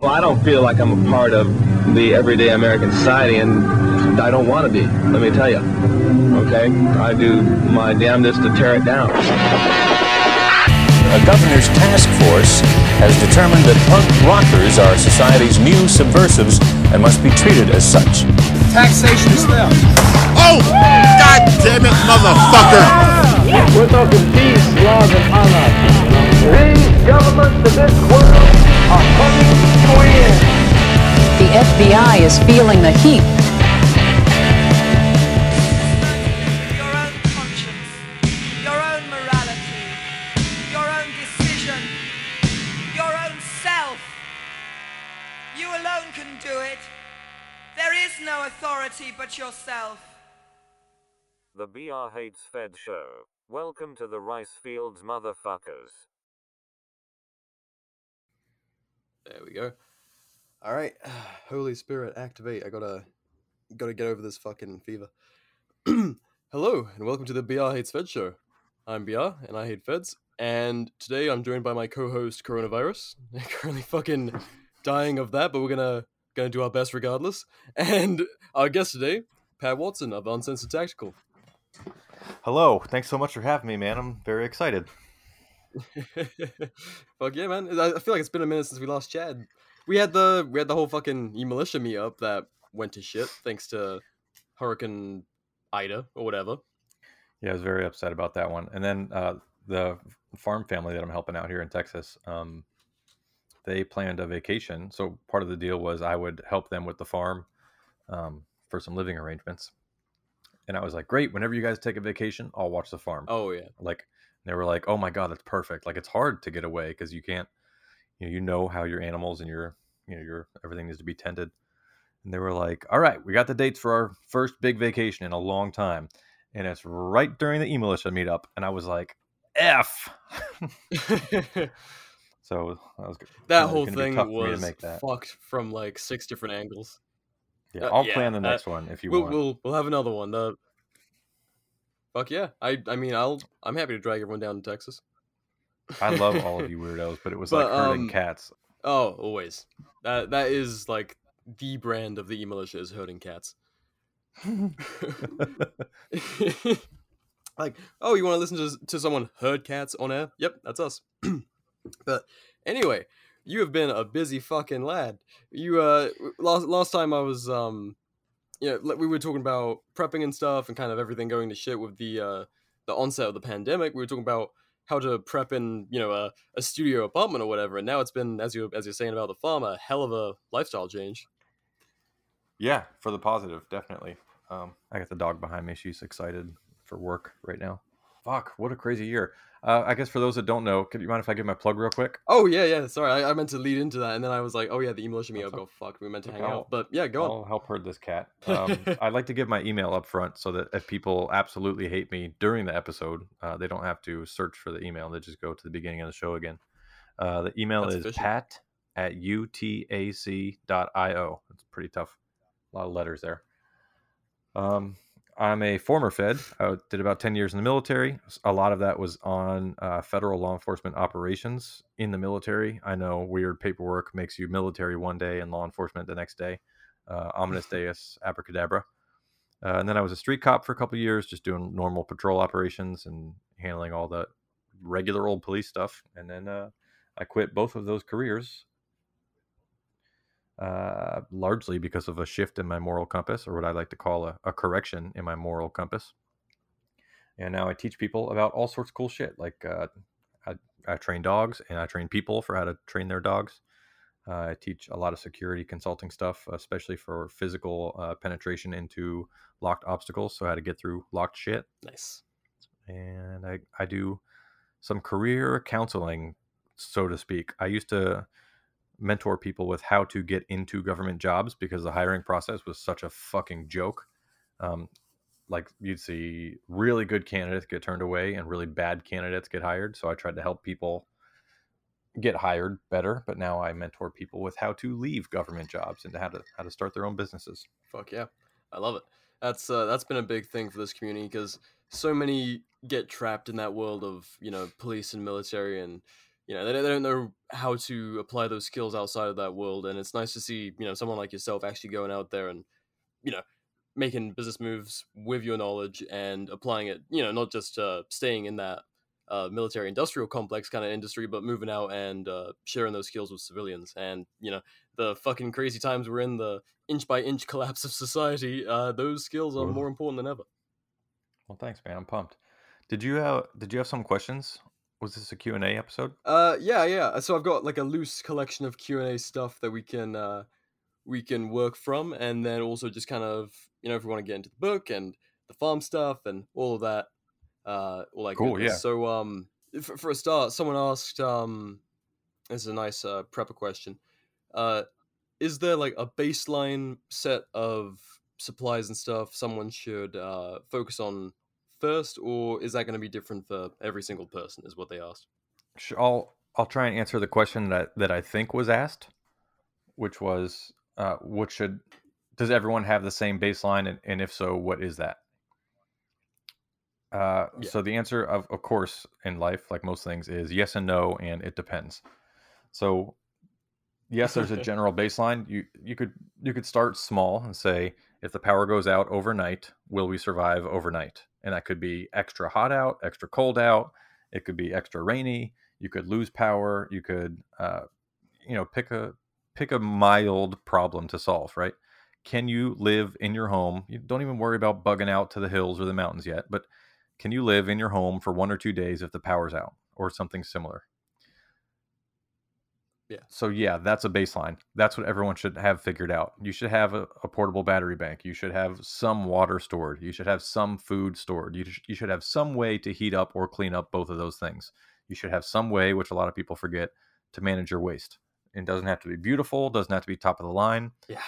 Well, I don't feel like I'm a part of the everyday American society, and I don't want to be, let me tell you. Okay? I do my damnedest to tear it down. A governor's task force has determined that punk rockers are society's new subversives and must be treated as such. Taxation is theft. Oh! God damn it, motherfucker! We're talking peace, love, and honor. These governments of this world are coming to an. The FBI is feeling the heat. Your own conscience, your own morality, your own decision, your own self. You alone can do it. There is no authority but yourself. The BR Hates Fed Show. Welcome to the Rice Fields, motherfuckers. There we go. All right, Holy Spirit, activate. I gotta, gotta get over this fucking fever. Hello, and welcome to the BR Hates Fed show. I'm BR, and I hate feds. And today I'm joined by my co-host Coronavirus. Currently fucking dying of that, but we're gonna gonna do our best regardless. And our guest today, Pat Watson of Uncensored Tactical. Hello. Thanks so much for having me, man. I'm very excited. Fuck yeah, man! I feel like it's been a minute since we last Chad. We had the we had the whole fucking e militia meetup that went to shit thanks to Hurricane Ida or whatever. Yeah, I was very upset about that one. And then uh, the farm family that I'm helping out here in Texas, um, they planned a vacation. So part of the deal was I would help them with the farm um, for some living arrangements. And I was like, great, whenever you guys take a vacation, I'll watch the farm. Oh yeah, Like they were like, oh my god, that's perfect. Like it's hard to get away because you can't, you know, you know how your animals and your, you know, your everything needs to be tended. And they were like, all right, we got the dates for our first big vacation in a long time, and it's right during the e militia meetup. And I was like, f. so that was good. that Uh, whole thing tough for me to was fucked from like six different angles. Yeah, uh, I'll yeah, plan the uh, next one if you We'll, want. we'll we'll have another one. The fuck yeah, I I mean I'll I'm happy to drag everyone down to Texas. I love all of you weirdos, but it was But, like herding um, cats. Oh, always. That that is like the brand of the e militia is herding cats. like, oh, you want to listen to to someone herd cats on air? Yep, that's us. but anyway, you have been a busy fucking lad. You uh, last last time I was um, yeah, like, we were talking about prepping and stuff, and kind of everything going to shit with the uh the onset of the pandemic. We were talking about how to prep in you know a, a studio apartment or whatever, and now it's been as you as you're saying about the farm, a hell of a lifestyle change. Yeah, for the positive, definitely. Um, I got the dog behind me. She's excited for work right now. Fuck, what a crazy year. Uh, I guess for those that don't know, could you mind if I give my plug real quick? Oh yeah, yeah. Sorry, I, I meant to lead into that, and then I was like, oh yeah, the email should me. That's Oh fuck, we meant to okay. hang I'll- out, but yeah, go on. I'll help herd this cat. Um, I'd like to give my email up front so that if people absolutely hate me during the episode, uh, they don't have to search for the email. They just go to the beginning of the show again. Uh, the email That's is efficient. pat at utac.io. It's pretty tough. A lot of letters there. Um, I'm a former Fed. I did about 10 years in the military. A lot of that was on uh, federal law enforcement operations in the military. I know weird paperwork makes you military one day and law enforcement the next day. Uh, ominous deus abracadabra. Uh, and then I was a street cop for a couple years, just doing normal patrol operations and handling all the regular old police stuff. And then uh, I quit both of those careers uh, largely because of a shift in my moral compass, or what I like to call a, a correction in my moral compass. And now I teach people about all sorts of cool shit. Like uh, I, I train dogs and I train people for how to train their dogs. Uh, I teach a lot of security consulting stuff, especially for physical uh, penetration into locked obstacles. So, how to get through locked shit. Nice. And I, I do some career counseling, so to speak. I used to mentor people with how to get into government jobs because the hiring process was such a fucking joke. Um, like you'd see really good candidates get turned away and really bad candidates get hired. So I tried to help people get hired better, but now I mentor people with how to leave government jobs and how to how to start their own businesses. Fuck yeah, I love it. That's uh, that's been a big thing for this community because so many get trapped in that world of you know police and military and you know they don't, they don't know how to apply those skills outside of that world, and it's nice to see you know someone like yourself actually going out there and you know making business moves with your knowledge and applying it. You know, not just uh, staying in that uh, military industrial complex kind of industry, but moving out and uh, sharing those skills with civilians. And you know, the fucking crazy times we're in, the inch by inch collapse of society, uh, those skills are more important than ever. Well, thanks, man. I'm pumped. Did you have Did you have some questions? Was this a Q and A episode? Uh, yeah, yeah. So I've got like a loose collection of Q and A stuff that we can uh, we can work from, and then also just kind of you know if we want to get into the book and the farm stuff and all of that, uh, all that Cool, goodness. yeah. So um, for, for a start, someone asked um, this is a nice uh, prepper question. Uh, is there like a baseline set of supplies and stuff someone should uh, focus on first, or is that going to be different for every single person? Is what they asked. Sh- I'll I'll try and answer the question that that I think was asked, which was, uh, what should does everyone have the same baseline, and, and if so, what is that? Uh, Yeah. So the answer of of course in life, like most things, is yes and no, and it depends. So yes, there's a general baseline. You you could you could start small and say if the power goes out overnight, will we survive overnight? And that could be extra hot out, extra cold out. It could be extra rainy. You could lose power. You could, uh, you know, pick a pick a mild problem to solve. Right? Can you live in your home? You don't even worry about bugging out to the hills or the mountains yet. But can you live in your home for one or two days if the power's out or something similar? Yeah. So yeah, that's a baseline. That's what everyone should have figured out. You should have a, a portable battery bank. You should have some water stored. You should have some food stored. You, sh- you should have some way to heat up or clean up both of those things. You should have some way, which a lot of people forget, to manage your waste. It doesn't have to be beautiful. Doesn't have to be top of the line. Yeah.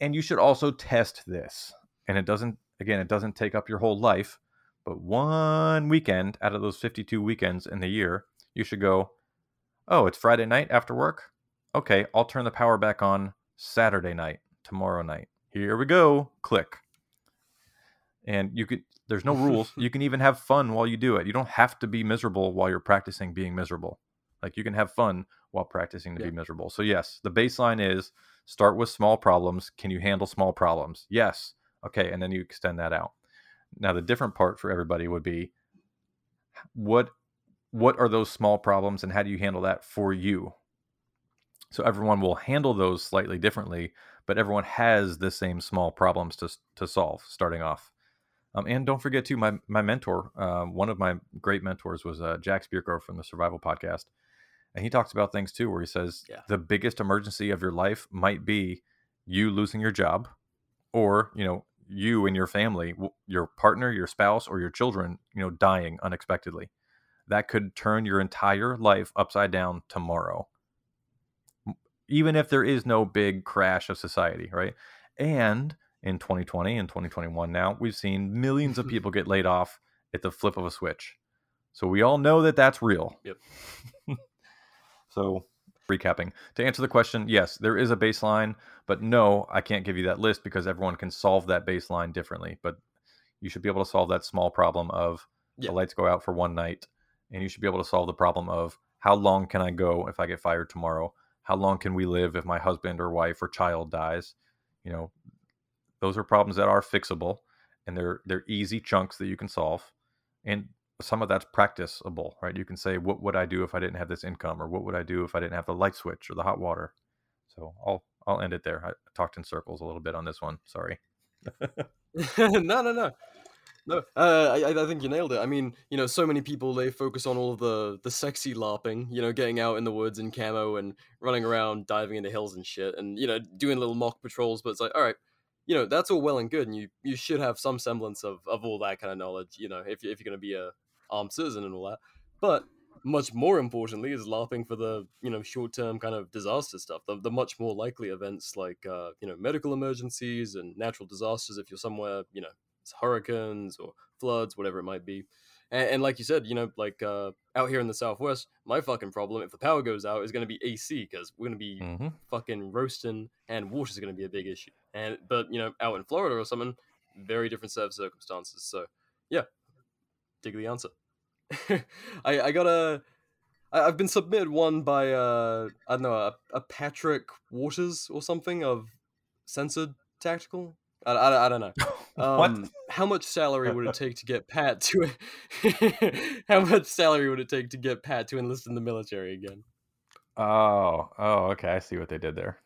And you should also test this. And it doesn't. Again, it doesn't take up your whole life. But one weekend out of those 52 weekends in the year, you should go, oh, it's Friday night after work. Okay, I'll turn the power back on Saturday night, tomorrow night. Here we go. Click. And you could there's no rules. you can even have fun while you do it. You don't have to be miserable while you're practicing being miserable. Like you can have fun while practicing to Yeah. be miserable. So yes, the baseline is start with small problems. Can you handle small problems? Yes. Okay, and then you extend that out. Now the different part for everybody would be what what are those small problems and how do you handle that for you? So everyone will handle those slightly differently, but everyone has the same small problems to to solve starting off. Um, and don't forget too, my my mentor, uh, one of my great mentors was uh, Jack Spirko from the Survival Podcast, and he talks about things too, where he says Yeah. the biggest emergency of your life might be you losing your job, or you know you and your family, your partner, your spouse, or your children, you know, dying unexpectedly. That could turn your entire life upside down tomorrow even if there is no big crash of society, right? And in 2020 and 2021 now, we've seen millions of people get laid off at the flip of a switch. So we all know that that's real. Yep. so, recapping to answer the question, yes, there is a baseline, but no, I can't give you that list because everyone can solve that baseline differently. But you should be able to solve that small problem of Yeah. the lights go out for one night, and you should be able to solve the problem of how long can I go if I get fired tomorrow? How long can we live if my husband or wife or child dies? You know, those are problems that are fixable and they're they're easy chunks that you can solve. And some of that's practicable, right? You can say, what would I do if I didn't have this income, or what would I do if I didn't have the light switch or the hot water? So I'll I'll end it there. I talked in circles a little bit on this one. Sorry. no, no, no, no. Uh, I, I think you nailed it. I mean, you know, so many people they focus on all of the the sexy larping. You know, getting out in the woods in camo and running around, diving into hills and shit, and you know, doing little mock patrols. But it's like, all right, you know, that's all well and good, and you you should have some semblance of of all that kind of knowledge. You know, if if you're gonna be a armed citizen and all that. But much more importantly is larping for the you know short term kind of disaster stuff the, the much more likely events like uh, you know medical emergencies and natural disasters if you're somewhere you know hurricanes or floods whatever it might be. And, and like you said you know like uh, out here in the southwest my fucking problem if the power goes out is going to be ac because we're going to be hmm fucking roasting and water's going to be a big issue. And but you know out in florida or something very different set of circumstances. So yeah dig the answer. I, I got a I, I've been submitted one by uh I don't know a, a Patrick Waters or something of censored tactical. I, I, I don't know. What? Um, How much salary would it take to get Pat to? how much salary would it take to get Pat to enlist in the military again? Oh, oh, okay. I see what they did there.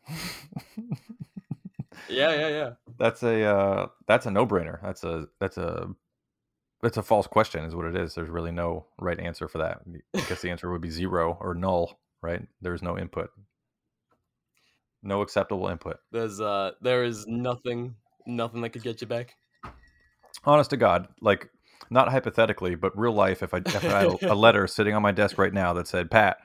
Yeah, yeah, yeah. that's a uh, that's a no brainer. That's a that's a that's a false question, is what it is. There's really no right answer for that. I guess the answer would be zero or null, right? There's no input, no acceptable input. There's uh, there is nothing, nothing that could get you back. Honest to God, like not hypothetically, but real life. If I, if I had a, a letter sitting on my desk right now that said, "Pat,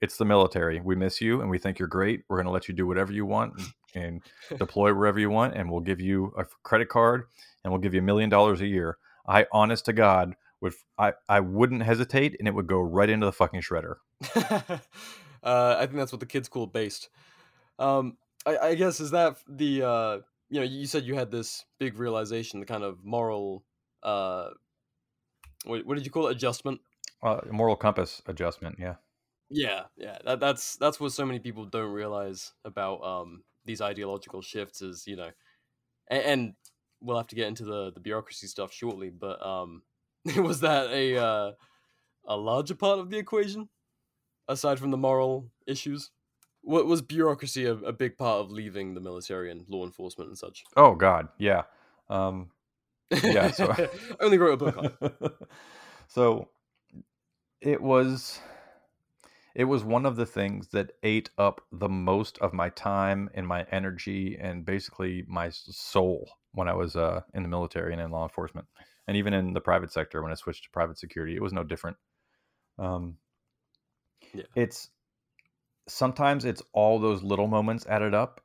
it's the military. We miss you, and we think you're great. We're going to let you do whatever you want and, and deploy wherever you want, and we'll give you a credit card, and we'll give you a million dollars a year." I, honest to God, would I I wouldn't hesitate, and it would go right into the fucking shredder. uh, I think that's what the kids cool based. Um, I, I guess is that the uh, you know, you said you had this big realization, the kind of moral uh, what, what did you call it? Adjustment. Uh, moral compass adjustment, yeah. Yeah, yeah. That, that's that's what so many people don't realize about um these ideological shifts is you know, and, and we'll have to get into the the bureaucracy stuff shortly. But um, was that a uh, a larger part of the equation aside from the moral issues? What was bureaucracy a, a big part of leaving the military and law enforcement and such? Oh God, yeah, um, yeah. So I only wrote a book on it. so it was it was one of the things that ate up the most of my time and my energy and basically my soul when I was uh, in the military and in law enforcement, and even in the private sector when I switched to private security, it was no different. Um, Yeah. it's sometimes it's all those little moments added up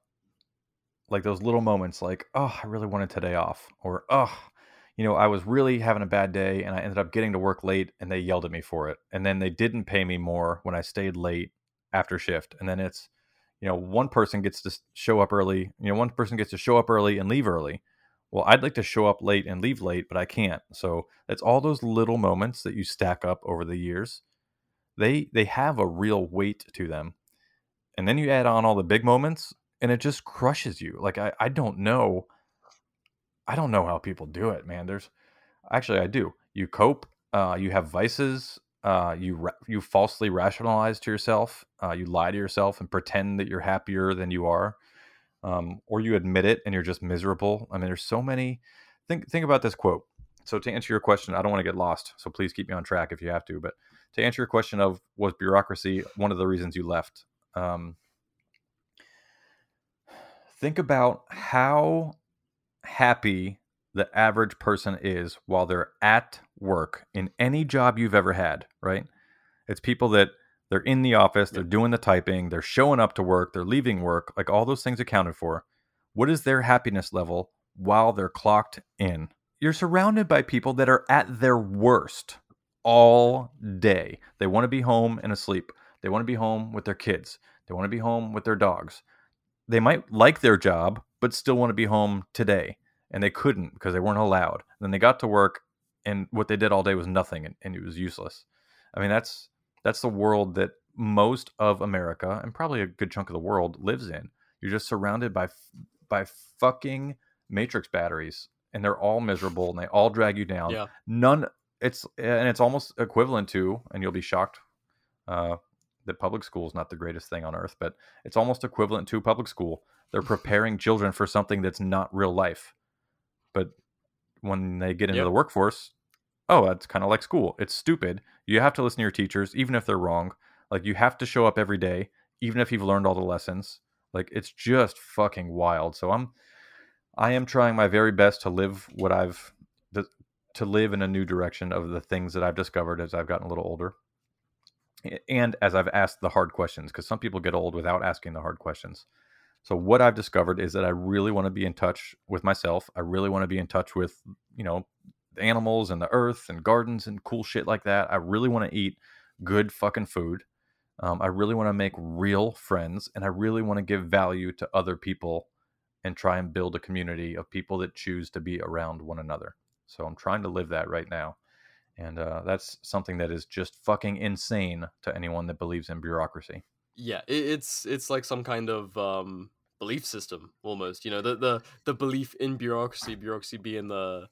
like those little moments like oh i really wanted today off or oh you know i was really having a bad day and i ended up getting to work late and they yelled at me for it and then they didn't pay me more when i stayed late after shift and then it's you know one person gets to show up early you know one person gets to show up early and leave early. Well i'd like to show up late and leave late but i can't so it's all those little moments that you stack up over the years. They they have a real weight to them and then you add on all the big moments and it just crushes you like i, I don't know i don't know how people do it man there's actually i do you cope uh, you have vices uh, you ra- you falsely rationalize to yourself uh, you lie to yourself and pretend that you're happier than you are um, or you admit it and you're just miserable i mean there's so many think think about this quote so to answer your question i don't want to get lost so please keep me on track if you have to but to answer your question of was bureaucracy one of the reasons you left um, think about how happy the average person is while they're at work in any job you've ever had, right? It's people that they're in the office, they're doing the typing, they're showing up to work, they're leaving work, like all those things accounted for. What is their happiness level while they're clocked in? You're surrounded by people that are at their worst all day. They want to be home and asleep. They want to be home with their kids. They want to be home with their dogs. They might like their job, but still want to be home today. And they couldn't because they weren't allowed. And then they got to work, and what they did all day was nothing, and, and it was useless. I mean, that's that's the world that most of America and probably a good chunk of the world lives in. You're just surrounded by by fucking matrix batteries, and they're all miserable, and they all drag you down. Yeah. None. It's and it's almost equivalent to, and you'll be shocked uh, that public school is not the greatest thing on earth, but it's almost equivalent to public school. They're preparing children for something that's not real life. But when they get into Yep. the workforce, oh, that's kind of like school. It's stupid. You have to listen to your teachers, even if they're wrong. Like you have to show up every day, even if you've learned all the lessons. Like it's just fucking wild. So I'm, I am trying my very best to live what I've, to, to live in a new direction of the things that I've discovered as I've gotten a little older and as I've asked the hard questions, because some people get old without asking the hard questions. So what I've discovered is that I really want to be in touch with myself. I really want to be in touch with, you know, animals and the earth and gardens and cool shit like that. I really want to eat good fucking food. Um, I really want to make real friends, and I really want to give value to other people and try and build a community of people that choose to be around one another. So I'm trying to live that right now, and uh, that's something that is just fucking insane to anyone that believes in bureaucracy. Yeah, it's it's like some kind of um belief system almost. You know, the the the belief in bureaucracy, bureaucracy being the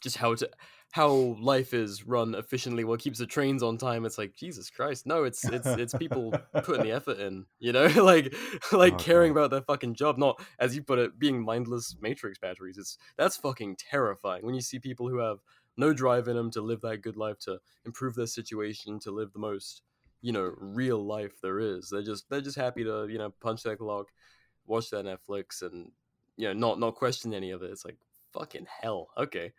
just how to how life is run efficiently, what keeps the trains on time. It's like Jesus Christ, no, it's it's it's people putting the effort in. You know, like like Oh, caring about their fucking job, not as you put it, being mindless matrix batteries. It's that's fucking terrifying when you see people who have no drive in them to live that good life, to improve their situation, to live the most you know real life there is. They're just they're just happy to you know punch their clock, watch their Netflix, and you know not not question any of it. It's like fucking hell. Okay,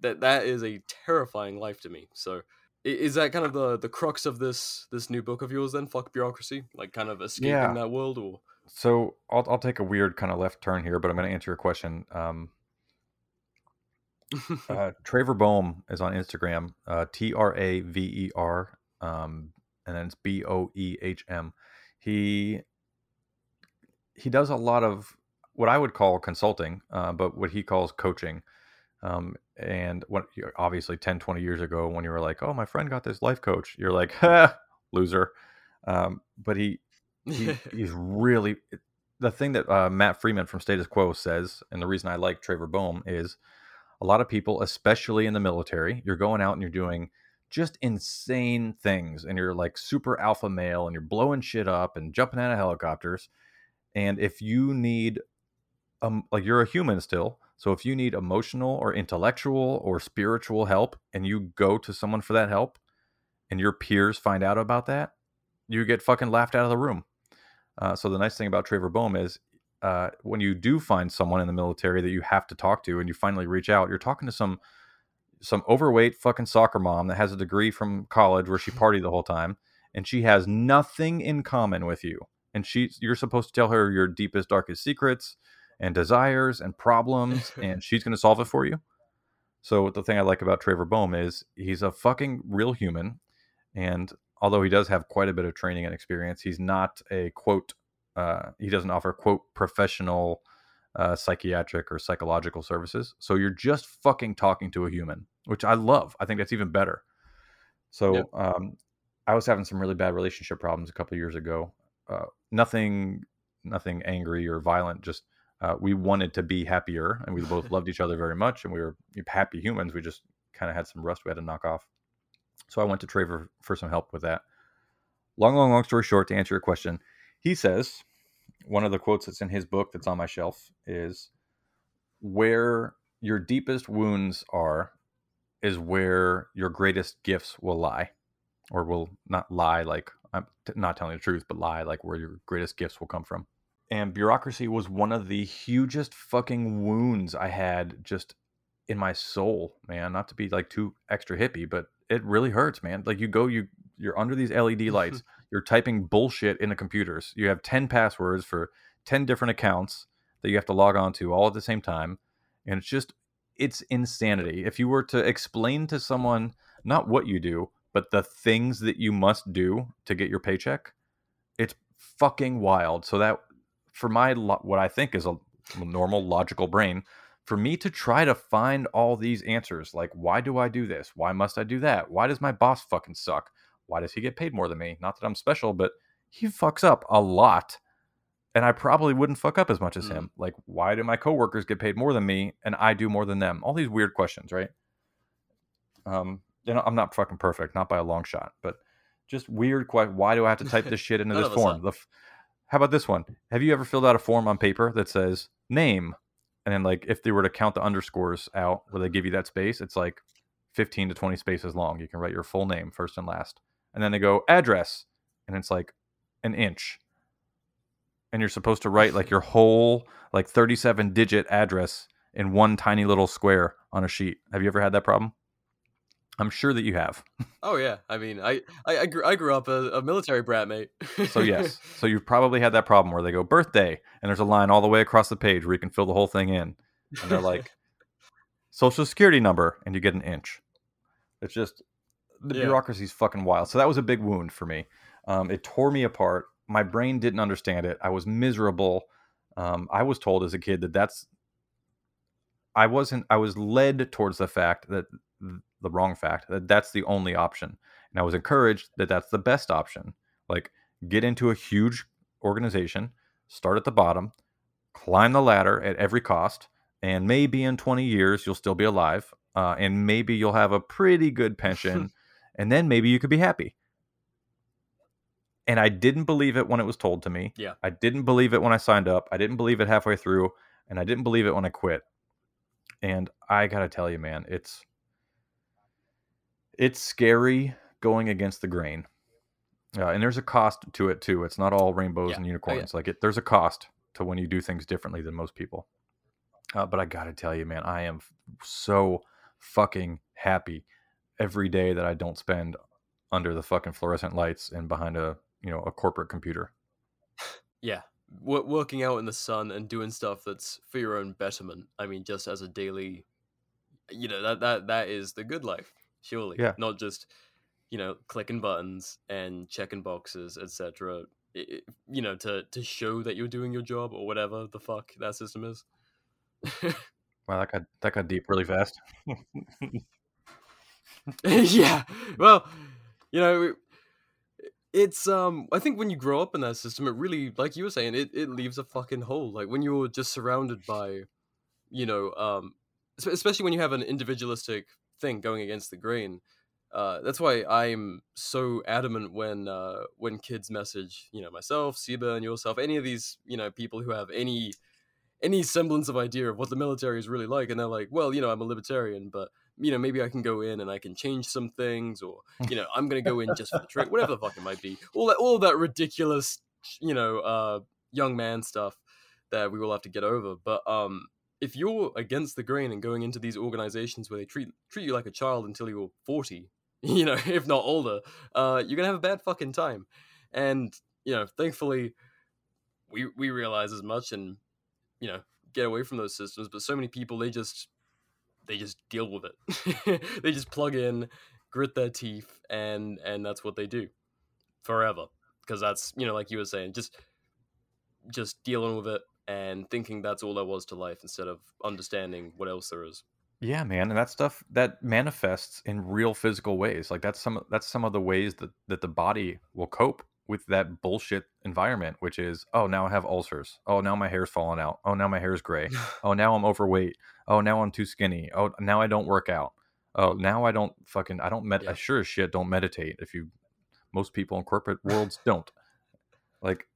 that that is a terrifying life to me. So is that kind of the the crux of this this new book of yours then? Fuck bureaucracy, like kind of escaping Yeah. that world, or So I'll I'll take a weird kind of left turn here, but I'm going to answer your question. Um, uh, Traver Boehm is on Instagram, uh, T R A V E R, um, and then it's B O E H M. He he does a lot of what I would call consulting, uh, but what he calls coaching. Um, and what obviously 10, 20 years ago, when you were like, "Oh, my friend got this life coach," you're like, "Ha, loser." Um, but he he, he's really the thing that uh, Matt Freeman from Status Quo says, and the reason I like Traver Boehm is a lot of people, especially in the military, you're going out and you're doing just insane things, and you're like super alpha male, and you're blowing shit up and jumping out of helicopters. And if you need, um, like you're a human still, so if you need emotional or intellectual or spiritual help, and you go to someone for that help, and your peers find out about that, you get fucking laughed out of the room. Uh, so the nice thing about Traver Boehm is uh, when you do find someone in the military that you have to talk to, and you finally reach out, you're talking to some some overweight fucking soccer mom that has a degree from college where she partied the whole time, and she has nothing in common with you. And she, you're supposed to tell her your deepest, darkest secrets and desires and problems, and she's going to solve it for you. So the thing I like about Traver Boehm is he's a fucking real human, and although he does have quite a bit of training and experience, he's not a quote. Uh, he doesn't offer quote professional uh, psychiatric or psychological services. So you're just fucking talking to a human, which I love. I think that's even better. So Yep. um, I was having some really bad relationship problems a couple years ago. Uh, nothing, nothing angry or violent. Just uh, we wanted to be happier, and we both loved each other very much, and we were happy humans. We just kind of had some rust we had to knock off. So I went to Traver for some help with that. Long, long, long story short, to answer your question, he says one of the quotes that's in his book that's on my shelf is where your deepest wounds are is where your greatest gifts will lie or will not lie like i'm not telling the truth but lie like where your greatest gifts will come from. And bureaucracy was one of the hugest fucking wounds i had just in my soul man. Not to be like too extra hippie but it really hurts man. Like you go you you're under these led lights you're typing bullshit into computers. You have 10 passwords for 10 different accounts that you have to log on to all at the same time and it's just it's insanity. If you were to explain to someone not what you do but the things that you must do to get your paycheck it's fucking wild. So that for my what i think is a normal logical brain for me to try to find all these answers like why do i do this? Why must i do that? Why does my boss fucking suck why does he get paid more than me? Not that i'm special but he fucks up a lot and i probably wouldn't fuck up as much as him. Like why do my coworkers get paid more than me and i do more than them? All these weird questions right? Um you know i'm not fucking perfect not by a long shot but just weird why do i have to type this shit into this form? the f- how about this one? Have you ever filled out a form on paper that says name and then like if they were to count the underscores out where they give you that space it's like 15 to 20 spaces long. You can write your full name first and last and then they go address and it's like an inch. And you're supposed to write like your whole like 37 digit address in one tiny little square on a sheet. Have you ever had that problem? I'm sure that you have. Oh yeah, I mean, I I, I, grew, I grew up a, a military brat, mate. so yes. So you've probably had that problem where they go birthday and there's a line all the way across the page where you can fill the whole thing in. And they're like social security number and you get an inch. It's just the Yeah. bureaucracy's fucking wild so that was a big wound for me um, it tore me apart my brain didn't understand it i was miserable um, i was told as a kid that that's i wasn't i was led towards the fact that the wrong fact. That that's the only option. And I was encouraged that that's the best option. Like get into a huge organization, start at the bottom, climb the ladder at every cost, and maybe in 20 years you'll still be alive, uh, and maybe you'll have a pretty good pension, and then maybe you could be happy. And I didn't believe it when it was told to me. Yeah. I didn't believe it when I signed up. I didn't believe it halfway through, and I didn't believe it when I quit. And I gotta tell you, man, it's it's scary going against the grain. Uh, and there's a cost to it too. It's not all rainbows Yeah. and Oh, yeah. unicorns. Like it, there's a cost to when you do things differently than most people. Uh, but I gotta tell you, man, I am so fucking happy every day that I don't spend under the fucking fluorescent lights and behind a you know a corporate computer. Yeah, wo- working out in the sun and doing stuff that's for your own betterment. I mean, just as a daily, you know, that that that is the good life, surely. Yeah. Not just, you know, clicking buttons and checking boxes, etc. You know, to to show that you're doing your job or whatever the fuck that system is. Wow, that got that got deep really fast. yeah. Well, you know, it's um. I think when you grow up in that system, it really, like you were saying, it it leaves a fucking hole. Like when you're just surrounded by, you know, um, especially when you have an individualistic thing going against the grain. Uh, that's why I'm so adamant when uh, when kids message, you know, myself, Siba, and yourself, any of these, you know, people who have any any semblance of idea of what the military is really like, and they're like, well, you know, I'm a libertarian, but you know, maybe I can go in and I can change some things, or you know, I'm gonna go in just for the trick, whatever the fuck it might be. All that, all that ridiculous, you know, uh, young man stuff that we will have to get over. But um, if you're against the grain and going into these organizations where they treat treat you like a child until you're 40, you know, if not older, uh, you're gonna have a bad fucking time. And you know, thankfully, we we realize as much and you know get away from those systems. But so many people they just they just deal with it. they just plug in, grit their teeth, and and that's what they do forever. Because that's you know, like you were saying, just just dealing with it and thinking that's all there was to life instead of understanding what else there is. Yeah, man, and that stuff that manifests in real physical ways. Like that's some that's some of the ways that that the body will cope with that bullshit environment, which is, oh, now I have ulcers. Oh, now my hair's falling out. Oh, now my hair's gray. Oh, now I'm overweight. Oh, now I'm too skinny. Oh, now I don't work out. Oh, now I don't fucking I don't med I sure as shit don't meditate. If you most people in corporate worlds don't. Like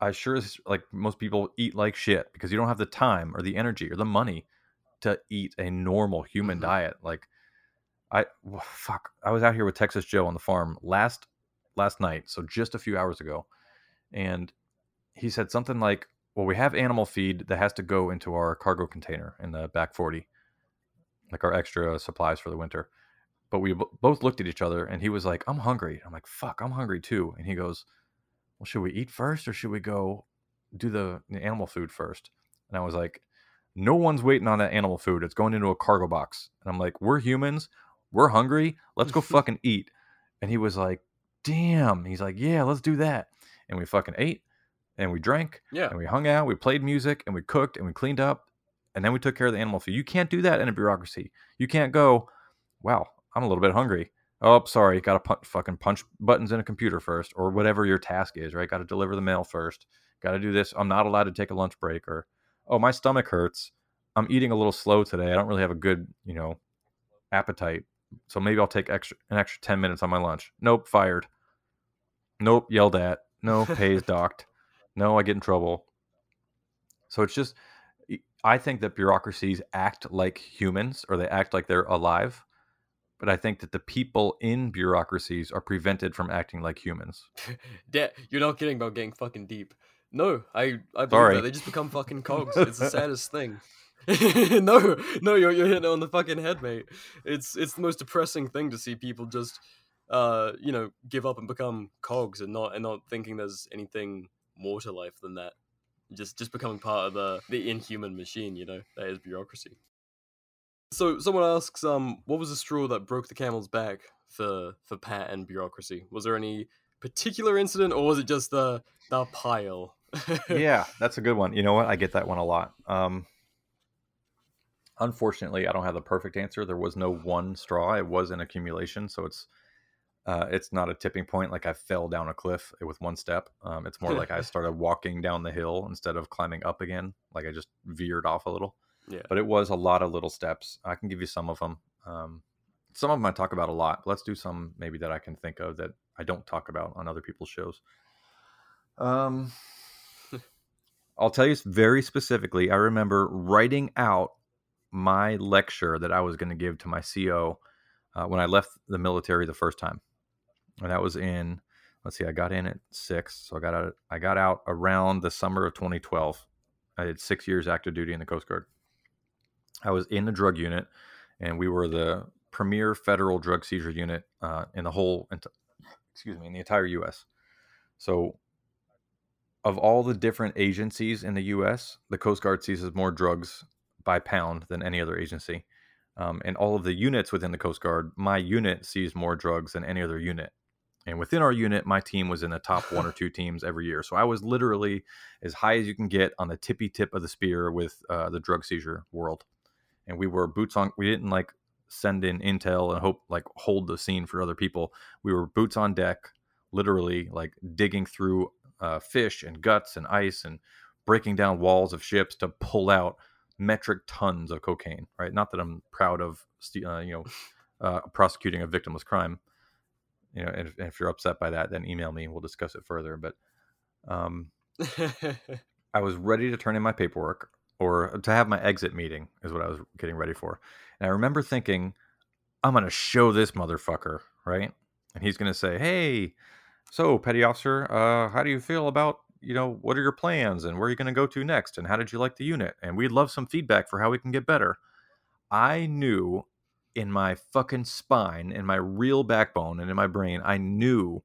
I sure as like most people eat like shit because you don't have the time or the energy or the money to eat a normal human Mhm. diet. Like I w- fuck, I was out here with Texas Joe on the farm last last night, so just a few hours ago, and he said something like, "Well, we have animal feed that has to go into our cargo container in the back forty, like our extra supplies for the winter." But we b- both looked at each other, and he was like, "I'm hungry." I'm like, "Fuck, I'm hungry too." And he goes, "Well, should we eat first, or should we go do the, the animal food first? And I was like, no one's waiting on that animal food. It's going into a cargo box. And I'm like, we're humans. We're hungry. Let's go fucking eat. And he was like, damn. He's like, yeah, let's do that. And we fucking ate and we drank Yeah. and we hung out. We played music and we cooked and we cleaned up. And then we took care of the animal food. You can't do that in a bureaucracy. You can't go, wow, I'm a little bit hungry. Oh, sorry. Got to pu- fucking punch buttons in a computer first or whatever your task is, right? Got to deliver the mail first. Got to do this. I'm not allowed to take a lunch break or oh my stomach hurts i'm eating a little slow today i don't really have a good you know appetite so maybe i'll take extra an extra 10 minutes on my lunch nope fired nope yelled at no pay is docked no i get in trouble so it's just i think that bureaucracies act like humans or they act like they're alive but i think that the people in bureaucracies are prevented from acting like humans Yeah, you're not kidding about getting fucking deep. No, I I believe Sorry. that they just become fucking cogs. It's the saddest thing. no, no, you're you're hitting it on the fucking head, mate. It's it's the most depressing thing to see people just uh you know give up and become cogs and not and not thinking there's anything more to life than that. Just just becoming part of the the inhuman machine, you know that is bureaucracy. So someone asks, um, what was the straw that broke the camel's back for for Pat and bureaucracy? Was there any particular incident, or was it just the the pile? yeah, that's a good one. You know what? I get that one a lot. Um, Unfortunately, I don't have the perfect answer. There was no one straw. It was an accumulation, so it's uh, it's not a tipping point like I fell down a cliff with one step. Um, it's more like I started walking down the hill instead of climbing up again. Like I just veered off a little. Yeah. But it was a lot of little steps. I can give you some of them. Um, some of them I talk about a lot. Let's do some maybe that I can think of that I don't talk about on other people's shows. Um, I'll tell you very specifically. I remember writing out my lecture that I was going to give to my CO uh, when I left the military the first time, and that was in. Let's see, I got in at six, so I got out. I got out around the summer of 2012. I did six years active duty in the Coast Guard. I was in the drug unit, and we were the premier federal drug seizure unit uh, in the whole, excuse me, in the entire U.S. So, of all the different agencies in the U.S., the Coast Guard seizes more drugs by pound than any other agency. Um, and all of the units within the Coast Guard, my unit sees more drugs than any other unit. And within our unit, my team was in the top one or two teams every year. So I was literally as high as you can get on the tippy tip of the spear with uh, the drug seizure world. And we were boots on. We didn't like send in intel and hope like hold the scene for other people. We were boots on deck, literally like digging through uh, fish and guts and ice and breaking down walls of ships to pull out metric tons of cocaine. Right? Not that I'm proud of uh, you know uh, prosecuting a victimless crime. You know, and if, if, you're upset by that, then email me and we'll discuss it further. But um, I was ready to turn in my paperwork or to have my exit meeting is what I was getting ready for. And I remember thinking, I'm going to show this motherfucker, right? And he's going to say, Hey, so petty officer, uh, how do you feel about, you know, what are your plans and where are you going to go to next? And how did you like the unit? And we'd love some feedback for how we can get better. I knew in my fucking spine, in my real backbone, and in my brain, I knew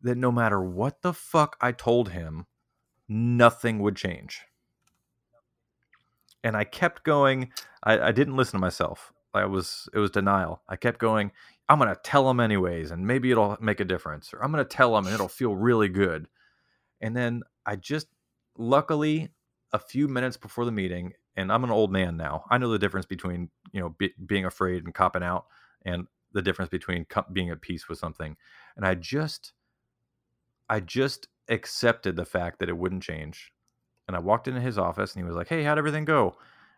that no matter what the fuck I told him, nothing would change. And I kept going. I, I didn't listen to myself. I was it was denial. I kept going. I'm gonna tell him anyways, and maybe it'll make a difference. Or I'm gonna tell him, and it'll feel really good. And then I just, luckily, a few minutes before the meeting, and I'm an old man now. I know the difference between you know be, being afraid and copping out, and the difference between co- being at peace with something. And I just, I just accepted the fact that it wouldn't change. And I walked into his office, and he was like, "Hey, how'd everything go?"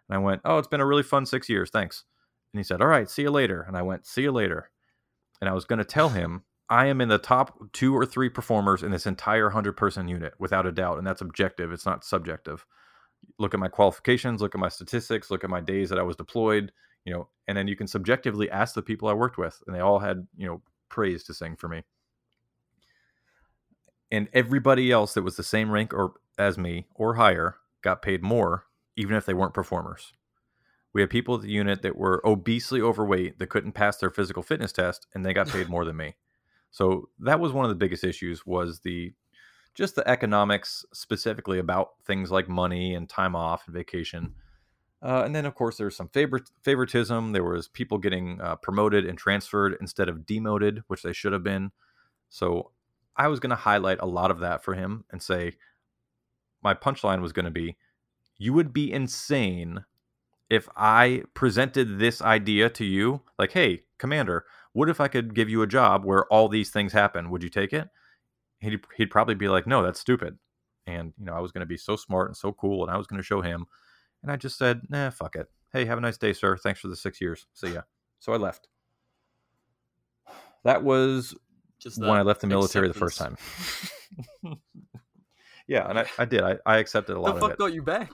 And I went, "Oh, it's been a really fun six years. Thanks." And he said, "All right, see you later." And I went, "See you later." And I was going to tell him I am in the top two or three performers in this entire hundred person unit, without a doubt, and that's objective. It's not subjective look at my qualifications, look at my statistics, look at my days that I was deployed, you know, and then you can subjectively ask the people I worked with, and they all had, you know, praise to sing for me. And everybody else that was the same rank or as me or higher got paid more, even if they weren't performers. We had people at the unit that were obesely overweight that couldn't pass their physical fitness test, and they got paid more than me. So that was one of the biggest issues was the just the economics specifically about things like money and time off and vacation. Uh, and then, of course, there's some favor- favoritism. There was people getting uh, promoted and transferred instead of demoted, which they should have been. So I was going to highlight a lot of that for him and say my punchline was going to be, "You would be insane if I presented this idea to you, like, hey, Commander, what if I could give you a job where all these things happen? Would you take it?" He'd, he'd probably be like, no, that's stupid. And, you know, I was going to be so smart and so cool and I was going to show him. And I just said, nah, fuck it. Hey, have a nice day, sir. Thanks for the six years. See ya. So I left. That was just when I left the military acceptance. the first time. yeah, and I, I did. I, I accepted a lot the fuck of it. got you back?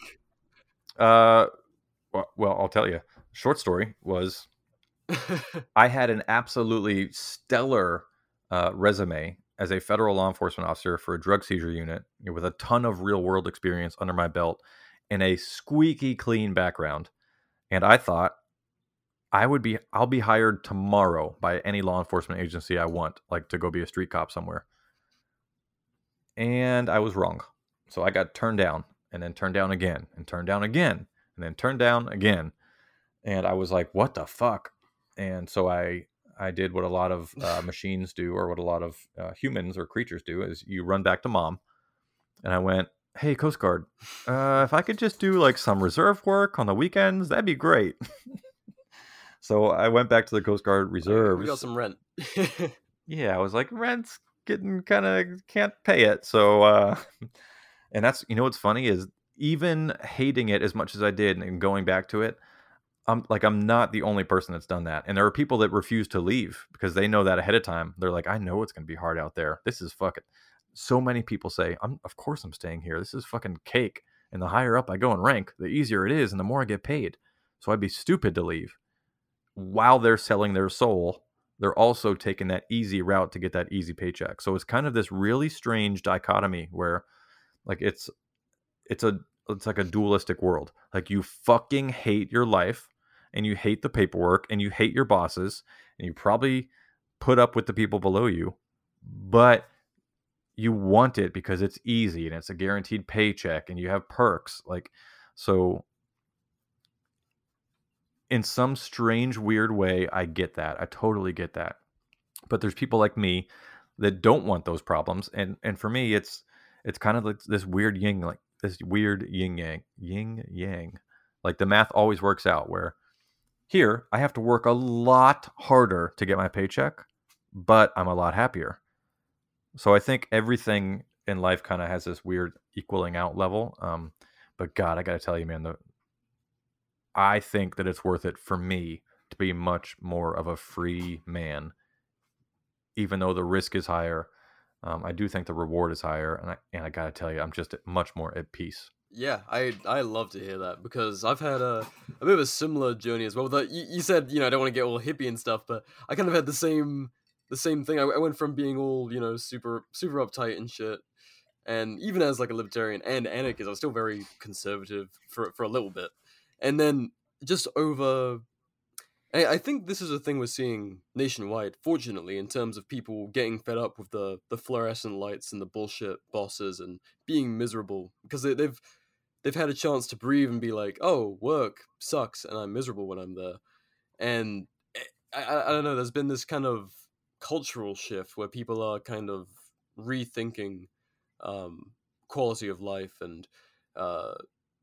Uh, well, well, I'll tell you. Short story was I had an absolutely stellar uh, resume as a federal law enforcement officer for a drug seizure unit with a ton of real world experience under my belt and a squeaky clean background. And I thought I would be I'll be hired tomorrow by any law enforcement agency I want, like to go be a street cop somewhere. And I was wrong. So I got turned down and then turned down again and turned down again and then turned down again. And I was like, what the fuck? And so I I did what a lot of uh, machines do, or what a lot of uh, humans or creatures do, is you run back to mom. And I went, hey Coast Guard, uh, if I could just do like some reserve work on the weekends, that'd be great. so I went back to the Coast Guard reserves. We got some rent. yeah, I was like, rent's getting kind of can't pay it. So, uh, and that's you know what's funny is even hating it as much as I did and going back to it, I'm like I'm not the only person that's done that. And there are people that refuse to leave because they know that ahead of time. They're like, I know it's gonna be hard out there. This is fucking. So many people say, I'm of course I'm staying here. This is fucking cake. And the higher up I go in rank, the easier it is, and the more I get paid. So I'd be stupid to leave. While they're selling their soul, they're also taking that easy route to get that easy paycheck. So it's kind of this really strange dichotomy where like it's it's a it's like a dualistic world. Like you fucking hate your life and you hate the paperwork and you hate your bosses and you probably put up with the people below you, but you want it because it's easy and it's a guaranteed paycheck and you have perks. Like, so in some strange, weird way, I get that. I totally get that. But there's people like me that don't want those problems. And, and for me, it's, it's kind of like this weird yin, like this weird yin yang, yin yang. Like the math always works out where here I have to work a lot harder to get my paycheck, but I'm a lot happier. So I think everything in life kind of has this weird equaling out level. Um, but God, I got to tell you, man, the I think that it's worth it for me to be much more of a free man, even though the risk is higher. Um, I do think the reward is higher, and I and I got to tell you, I'm just much more at peace. Yeah, I I love to hear that because I've had a, a bit of a similar journey as well. That you, you said, you know, I don't want to get all hippie and stuff, but I kind of had the same the same thing. I, I went from being all you know super super uptight and shit, and even as like a libertarian and anarchist, I was still very conservative for for a little bit, and then just over. I, I think this is a thing we're seeing nationwide, fortunately, in terms of people getting fed up with the the fluorescent lights and the bullshit bosses and being miserable because they, they've they've had a chance to breathe and be like, oh, work sucks and I'm miserable when I'm there, and eh, I, I don't know. There's been this kind of cultural shift where people are kind of rethinking um, quality of life and uh,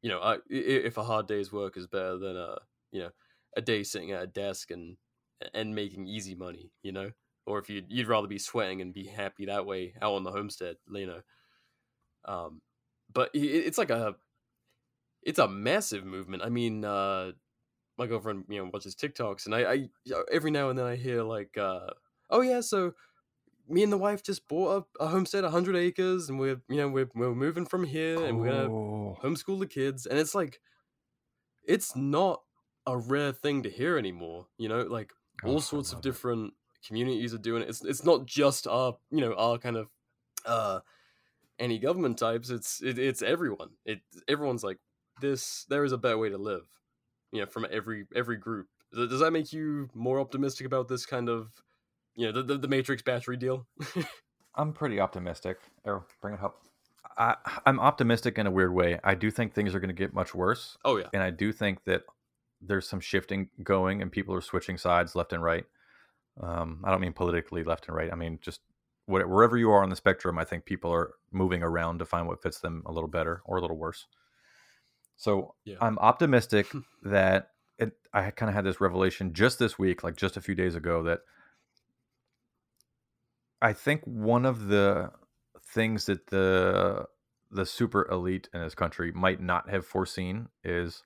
you know I, if a hard day's work is better than a you know a day sitting at a desk and and making easy money you know or if you'd, you'd rather be sweating and be happy that way out on the homestead you know um but it, it's like a it's a massive movement i mean uh my girlfriend you know watches tiktoks and i i every now and then i hear like uh oh yeah, so me and the wife just bought a, a homestead, hundred acres, and we're you know we're we're moving from here, and we're gonna homeschool the kids, and it's like, it's not a rare thing to hear anymore. You know, like all oh, sorts of different it. communities are doing it. It's it's not just our you know our kind of uh any government types. It's it, it's everyone. It everyone's like this. There is a better way to live. You know, from every every group. Does that make you more optimistic about this kind of you know the the, the Matrix battery deal. I'm pretty optimistic. Oh, bring it up. I, I'm optimistic in a weird way. I do think things are going to get much worse. Oh yeah, and I do think that there's some shifting going, and people are switching sides left and right. Um, I don't mean politically left and right. I mean just whatever, wherever you are on the spectrum. I think people are moving around to find what fits them a little better or a little worse. So yeah. I'm optimistic that it, I kind of had this revelation just this week, like just a few days ago, that I think one of the things that the the super elite in this country might not have foreseen is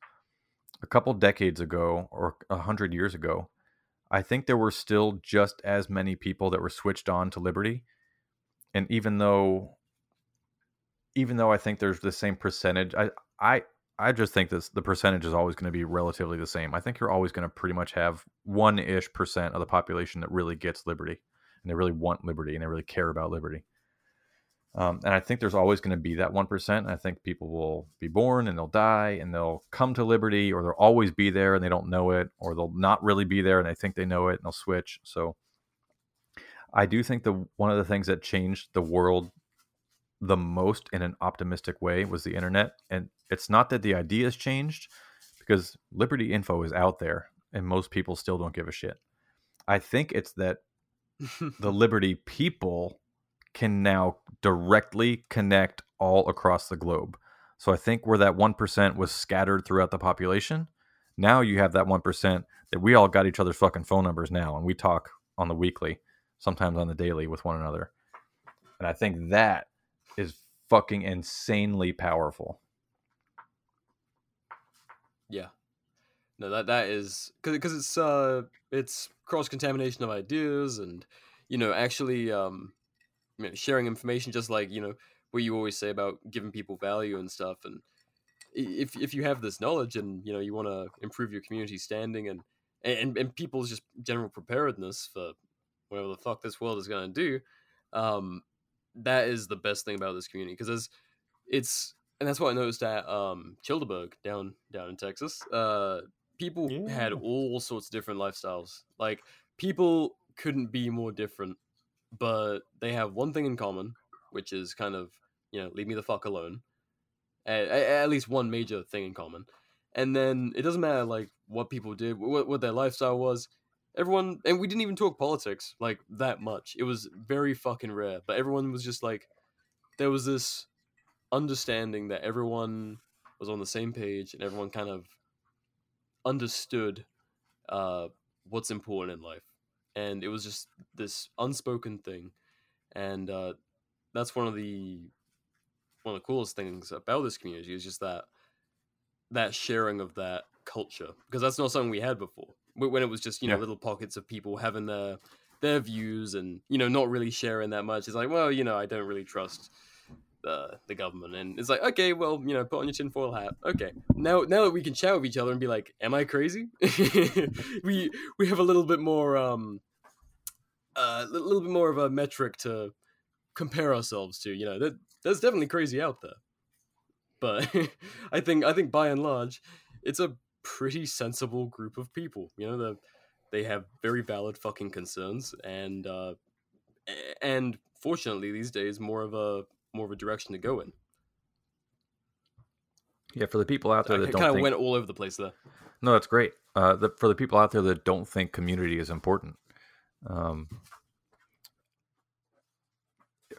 a couple decades ago or a hundred years ago, I think there were still just as many people that were switched on to liberty. And even though even though I think there's the same percentage, I I I just think this the percentage is always going to be relatively the same. I think you're always going to pretty much have one ish percent of the population that really gets liberty and they really want liberty and they really care about liberty. Um, and I think there's always going to be that 1%. I think people will be born and they'll die and they'll come to liberty or they'll always be there and they don't know it or they'll not really be there and they think they know it and they'll switch. So I do think the one of the things that changed the world the most in an optimistic way was the internet. And it's not that the ideas changed because liberty info is out there and most people still don't give a shit. I think it's that the Liberty people can now directly connect all across the globe. So I think where that 1% was scattered throughout the population, now you have that 1% that we all got each other's fucking phone numbers now and we talk on the weekly, sometimes on the daily with one another. And I think that is fucking insanely powerful. Yeah. No, that that is because it's uh it's cross contamination of ideas and you know actually um you know, sharing information just like you know what you always say about giving people value and stuff and if if you have this knowledge and you know you want to improve your community standing and and and people's just general preparedness for whatever the fuck this world is going to do um that is the best thing about this community because it's and that's what I noticed at um Childeberg down down in Texas. Uh people had all sorts of different lifestyles. Like people couldn't be more different, but they have one thing in common, which is kind of, you know, leave me the fuck alone. At, at least one major thing in common. And then it doesn't matter like what people did, what what their lifestyle was. Everyone and we didn't even talk politics like that much. It was very fucking rare, but everyone was just like there was this understanding that everyone was on the same page and everyone kind of understood uh, what's important in life, and it was just this unspoken thing, and uh, that's one of the one of the coolest things about this community is just that that sharing of that culture because that's not something we had before when it was just you know Yeah. little pockets of people having their their views and you know not really sharing that much. It's like well you know i don't really trust the the government. And it's like okay well you know put on your tinfoil hat. Okay. Now now that we can chat with each other and be like am i crazy? We we have a little bit more um uh, a little bit more of a metric to compare ourselves to you know that there's definitely crazy out there. But i think i think by and large it's a pretty sensible group of people you know the they have very valid fucking concerns and uh and fortunately these days more of a more of a direction to go in Yeah, for the people out there i that don't kind of think went all over the place there No, that's great. Uh, the, for the people out there that don't think community is important, um,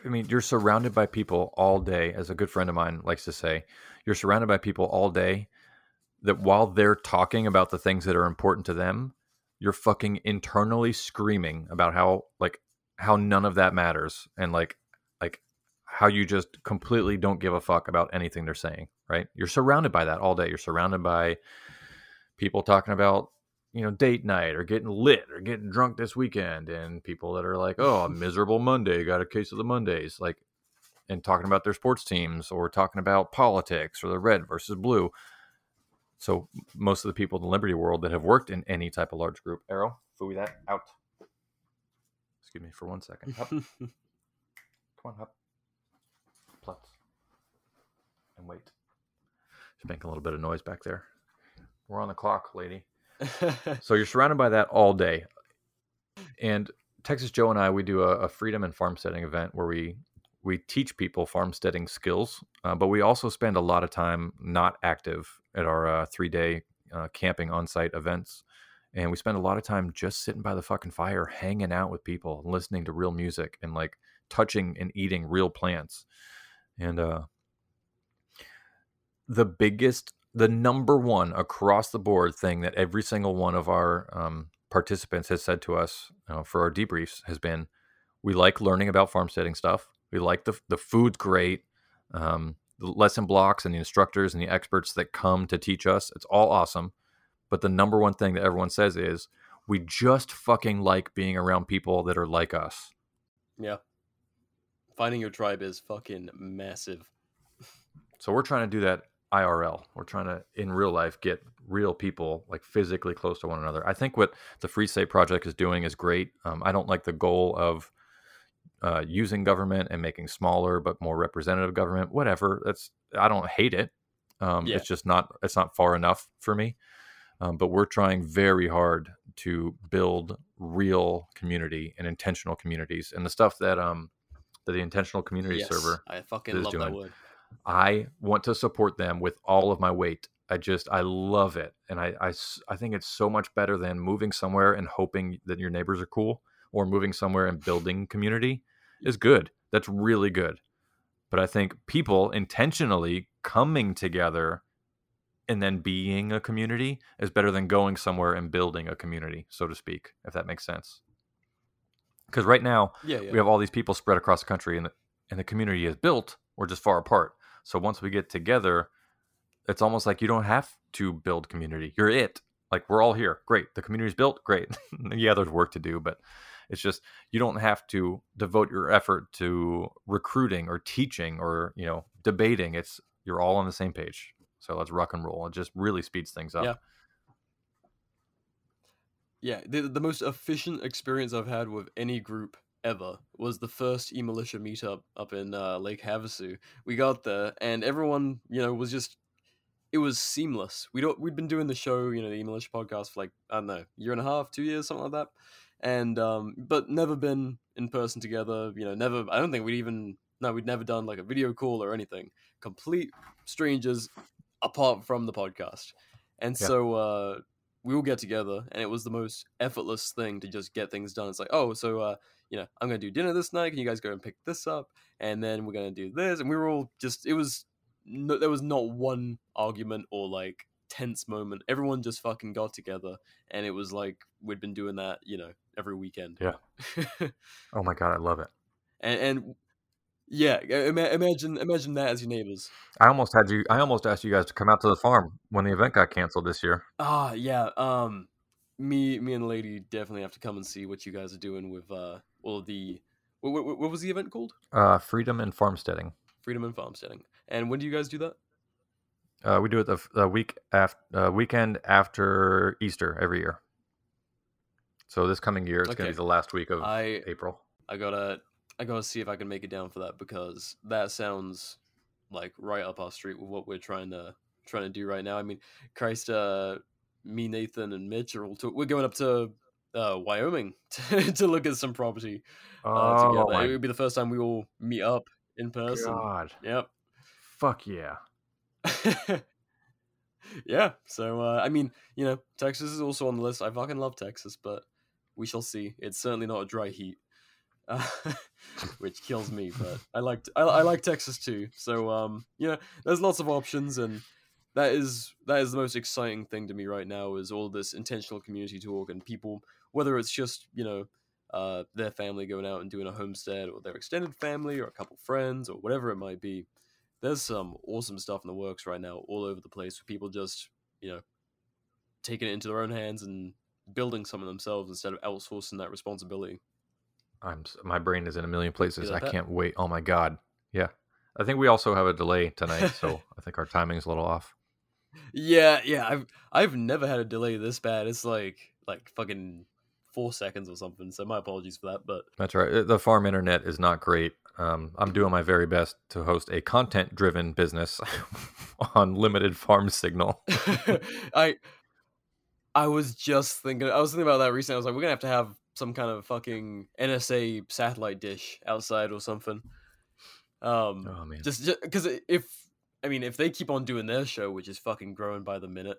I mean, you're surrounded by people all day. As a good friend of mine likes to say, you're surrounded by people all day that while they're talking about the things that are important to them, you're fucking internally screaming about how like how none of that matters and like like how you just completely don't give a fuck about anything they're saying. Right? You're surrounded by that all day. You're surrounded by people talking about you know date night or getting lit or getting drunk this weekend and people that are like oh a miserable monday got a case of the mondays like and talking about their sports teams or talking about politics or the red versus blue so most of the people in the liberty world that have worked in any type of large group arrow fooey that out excuse me for one second Hup. come on up Plutz. and wait just making a little bit of noise back there we're on the clock lady so you're surrounded by that all day. And Texas Joe and I, we do a, a freedom and farmsteading event where we we teach people farmsteading skills, uh, but we also spend a lot of time not active at our uh, three day uh, camping on site events. And we spend a lot of time just sitting by the fucking fire, hanging out with people, listening to real music, and like touching and eating real plants. And uh, the biggest the number one across the board thing that every single one of our um, participants has said to us uh, for our debriefs has been we like learning about farmsteading stuff we like the, the food's great um, the lesson blocks and the instructors and the experts that come to teach us it's all awesome but the number one thing that everyone says is we just fucking like being around people that are like us yeah finding your tribe is fucking massive So we're trying to do that IRL. We're trying to in real life get real people like physically close to one another. I think what the Free State Project is doing is great. Um, I don't like the goal of uh, using government and making smaller but more representative government. Whatever. That's I don't hate it. Um, Yeah. It's just not it's not far enough for me. Um, but we're trying very hard to build real community and intentional communities and the stuff that um that the intentional community Yes, server i fucking love that word I want to support them with all of my weight. I just I love it, and I, I I think it's so much better than moving somewhere and hoping that your neighbors are cool, or moving somewhere and building community is good. That's really good. But I think people intentionally coming together and then being a community is better than going somewhere and building a community, so to speak, if that makes sense. Because right now Yeah, yeah. we have all these people spread across the country, and the, and the community is built. We're just far apart. So once we get together, it's almost like you don't have to build community. You're it. Like we're all here. Great. The community's built. Great. yeah, there's work to do, but it's just you don't have to devote your effort to recruiting or teaching or you know debating. It's you're all on the same page. So let's rock and roll. It just really speeds things up. Yeah. Yeah, the the most efficient experience I've had with any group ever was the first e-militia meetup up in uh, Lake Havasu. We got there, and everyone, you know, was just it was seamless. We don't we'd been doing the show, you know, the e-militia podcast for like I don't know, year and a half, two years, something like that, and um, but never been in person together. You know, never. I don't think we'd even no, we'd never done like a video call or anything. Complete strangers, apart from the podcast, and Yeah. so. uh we all get together and it was the most effortless thing to just get things done. It's like, oh, so uh, you know, I'm gonna do dinner this night. Can you guys go and pick this up? And then we're gonna do this. And we were all just it was no, there was not one argument or like tense moment. Everyone just fucking got together and it was like we'd been doing that, you know, every weekend. Yeah. Oh my god, I love it. and and yeah, ima- imagine imagine that as your neighbors. I almost had you. I almost asked you guys to come out to the farm when the event got canceled this year. Ah, yeah. Um, me, me and the lady definitely have to come and see what you guys are doing with uh well the. What, what, what was the event called? Uh, freedom and farmsteading. Freedom and farmsteading. And when do you guys do that? Uh, we do it the, the week after uh, weekend after Easter every year. So this coming year, it's going to be the last week of I April. I gotta I gotta see if I can make it down for that because that sounds like right up our street with what we're trying to trying to do right now. I mean, Christ, uh, me, Nathan, and Mitch are all to, we're going up to uh, Wyoming to, to look at some property uh, Oh together. my It would be the first time we all meet up in person. God! Yep. Fuck yeah! yeah. So uh, I mean, you know, Texas is also on the list. I fucking love Texas, but we shall see. It's certainly not a dry heat, uh, which kills me. But I like I, I like Texas too. So um, you know, there's lots of options, and that is that is the most exciting thing to me right now is all this intentional community talk and people, whether it's just you know. Uh, their family going out and doing a homestead, or their extended family, or a couple friends, or whatever it might be there's some awesome stuff in the works right now all over the place with people just you know taking it into their own hands and building something themselves instead of outsourcing that responsibility I'm my brain is in a million places. I like that? can't wait. Oh my god! Yeah, I think we also have a delay tonight, so I think our timing's a little off. yeah yeah i've i've never had a delay this bad it's like like fucking four seconds or something so my apologies for that but That's right. The farm internet is not great. Um, I'm doing my very best to host a content-driven business on limited farm signal. i i was just thinking i was thinking about that recently i was like we're gonna have to have some kind of fucking nsa satellite dish outside or something um Oh man! just because if I mean if they keep on doing their show, which is fucking growing by the minute,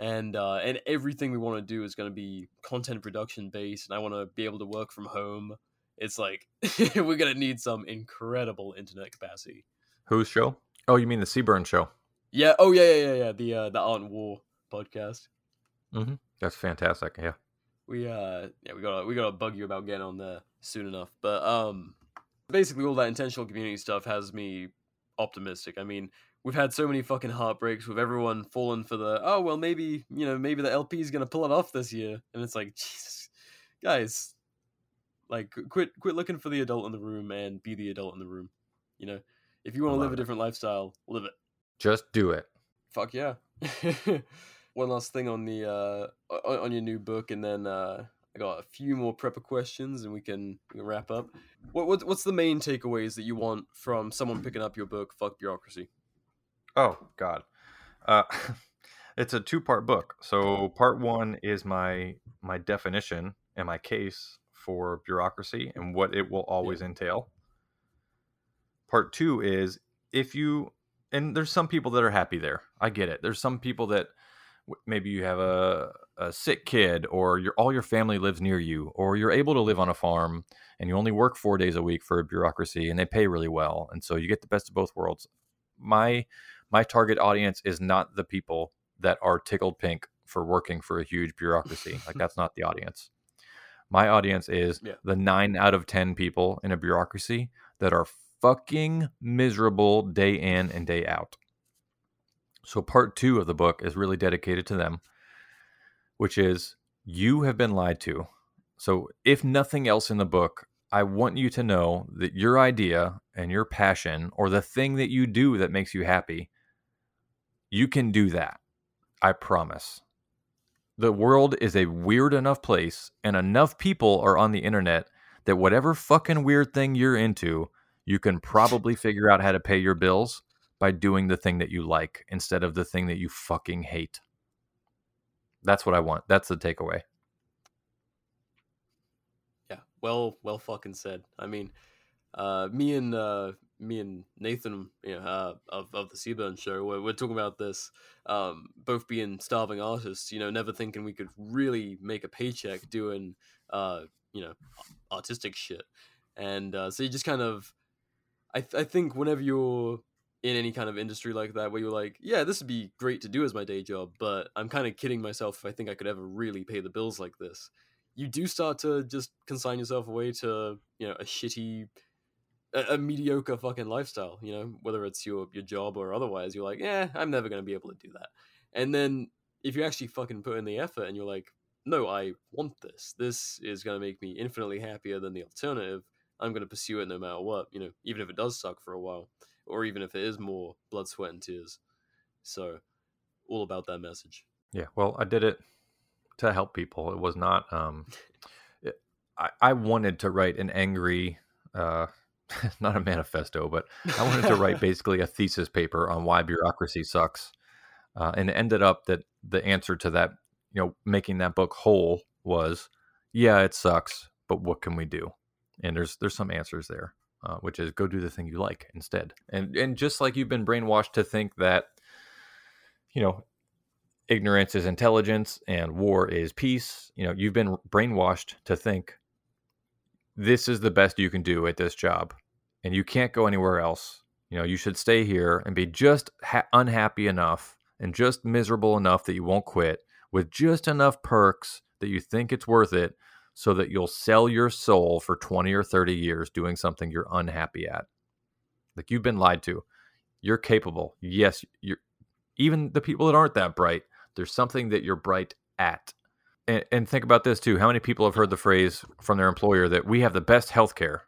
and uh, and everything we want to do is going to be content production based, and I want to be able to work from home. It's like we're gonna need some incredible internet capacity. Whose show? Oh, you mean the Seaburn show? Yeah. Oh yeah, yeah, yeah, yeah. The uh, the Art War podcast. Mm-hmm. That's fantastic. Yeah. We uh yeah we gotta we gotta bug you about getting on there soon enough. But um basically all that intentional community stuff has me optimistic. I mean, we've had so many fucking heartbreaks with everyone falling for the oh well maybe you know maybe the LP is gonna pull it off this year, and it's like Jesus, guys, like quit quit looking for the adult in the room and be the adult in the room. You know, if you want to live love a different lifestyle, live it. Just do it. Fuck yeah. One last thing on the uh on, on your new book, and then uh I got a few more prepper questions, and we can, we can wrap up. What, what what's the main takeaways that you want from someone picking up your book, Fuck Bureaucracy? Oh God, uh, it's a two-part book. So part one is my my definition and my case for bureaucracy and what it will always entail. Part two is if you and there's some people that are happy there. I get it. There's some people that maybe you have a a sick kid, or your all your family lives near you, or you're able to live on a farm and you only work four days a week for a bureaucracy and they pay really well, and so you get the best of both worlds. My my target audience is not the people that are tickled pink for working for a huge bureaucracy. like that's not the audience. My audience is Yeah. the nine out of ten people in a bureaucracy that are fucking miserable day in and day out. So part two of the book is really dedicated to them, which is you have been lied to. So if nothing else in the book, I want you to know that your idea and your passion or the thing that you do that makes you happy, you can do that. I promise. The world is a weird enough place and enough people are on the internet that whatever fucking weird thing you're into, you can probably figure out how to pay your bills by doing the thing that you like instead of the thing that you fucking hate. That's what I want. That's the takeaway. Yeah, well, well, fucking said. I mean, uh, me and uh, me and Nathan, you know, uh, of of the Seaburn Show, we're, we're talking about this. Um, both being starving artists, you know, never thinking we could really make a paycheck doing, uh, you know, artistic shit, and uh, so you just kind of, I th- I think whenever you're in any kind of industry like that, where you're like, yeah, this would be great to do as my day job, but I'm kind of kidding myself if I think I could ever really pay the bills like this. You do start to just consign yourself away to you know a shitty a, a mediocre fucking lifestyle you know whether it's your your job or otherwise you're like yeah i'm never going to be able to do that. And then if you actually fucking put in the effort and you're like no i want this. This is going to make me infinitely happier than the alternative. I'm going to pursue it no matter what you know even if it does suck for a while or even if it is more blood sweat and tears so all about that message Yeah, well, I did it to help people. It was not. Um, it, I, I wanted to write an angry, uh, not a manifesto, but I wanted to write basically a thesis paper on why bureaucracy sucks, uh, and it ended up that the answer to that, you know, making that book whole was, yeah, it sucks, but what can we do? And there's there's some answers there, uh, which is go do the thing you like instead, and and just like you've been brainwashed to think that, you know, ignorance is intelligence and war is peace. You know, you've been brainwashed to think this is the best you can do at this job and you can't go anywhere else. You know, you should stay here and be just ha- unhappy enough and just miserable enough that you won't quit with just enough perks that you think it's worth it so that you'll sell your soul for 20 or 30 years doing something you're unhappy at. Like you've been lied to. You're capable. Yes, you're even the people that aren't that bright, there's something that you're bright at. And, and think about this too. How many people have heard the phrase from their employer that we have the best health care?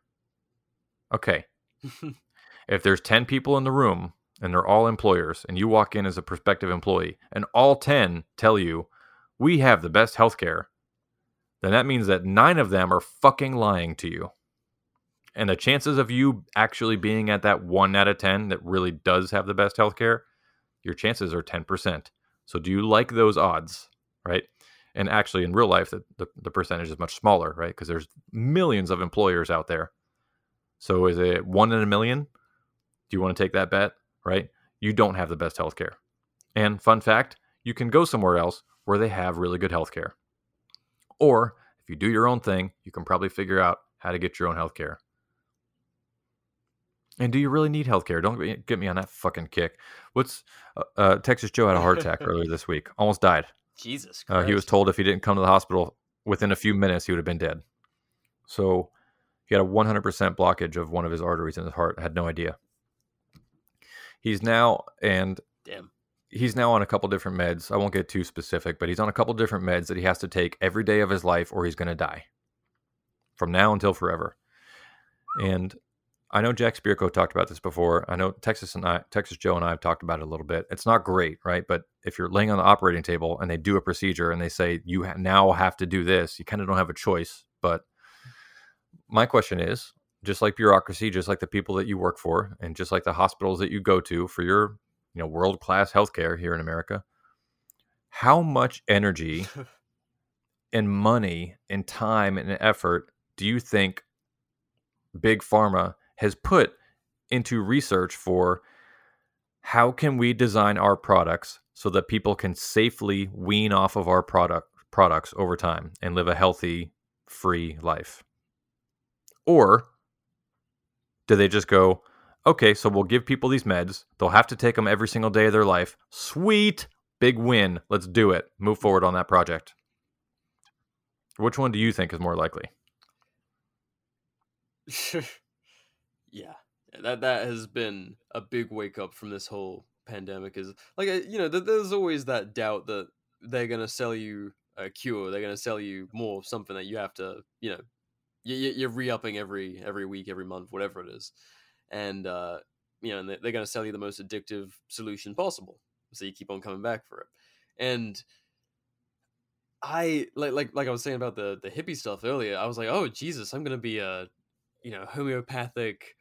Okay. if there's 10 people in the room and they're all employers, and you walk in as a prospective employee, and all 10 tell you, we have the best health care, then that means that nine of them are fucking lying to you. And the chances of you actually being at that one out of 10 that really does have the best health care, your chances are 10%. So do you like those odds, right? And actually, in real life, the, the, the percentage is much smaller, right? Because there's millions of employers out there. So is it one in a million? Do you want to take that bet, right? You don't have the best healthcare. And fun fact, you can go somewhere else where they have really good healthcare. Or if you do your own thing, you can probably figure out how to get your own healthcare. And do you really need healthcare? Don't get- get me on that fucking kick. What's uh, uh, Texas Joe had a heart attack earlier this week, almost died. jesus Uh, he was told if he didn't come to the hospital within a few minutes, he would have been dead. So he had a 100% blockage of one of his arteries in his heart. Had no idea. He's now and damn he's now on a couple different meds. I won't get too specific, but he's on a couple different meds that he has to take every day of his life, or he's going to die from now until forever. And I know Jack Spirko talked about this before. I know Texas and I, Texas Joe and I have talked about it a little bit. It's not great, right? But if you're laying on the operating table and they do a procedure and they say you ha- now have to do this, you kind of don't have a choice. But my question is, just like bureaucracy, just like the people that you work for, and just like the hospitals that you go to for your, you know, world class healthcare here in America, how much energy and money and time and effort do you think big pharma has put into research for how can we design our products so that people can safely wean off of our product products over time and live a healthy, free life? Or do they just go, okay, so we'll give people these meds. They'll have to take them every single day of their life. Sweet, big win. Let's do it. Move forward on that project. Which one do you think is more likely? yeah, that that has been a big wake up from this whole pandemic. Is like uh, you know, there's always that doubt that they're gonna sell you a cure. They're gonna sell you more of something that you have to, you know, you, you're re-upping every every week, every month, whatever it is, and uh, you know, and they're gonna sell you the most addictive solution possible. So you keep on coming back for it, and I like like like I was saying about the the hippie stuff earlier. I was like, oh Jesus, I'm gonna be a you know homeopathic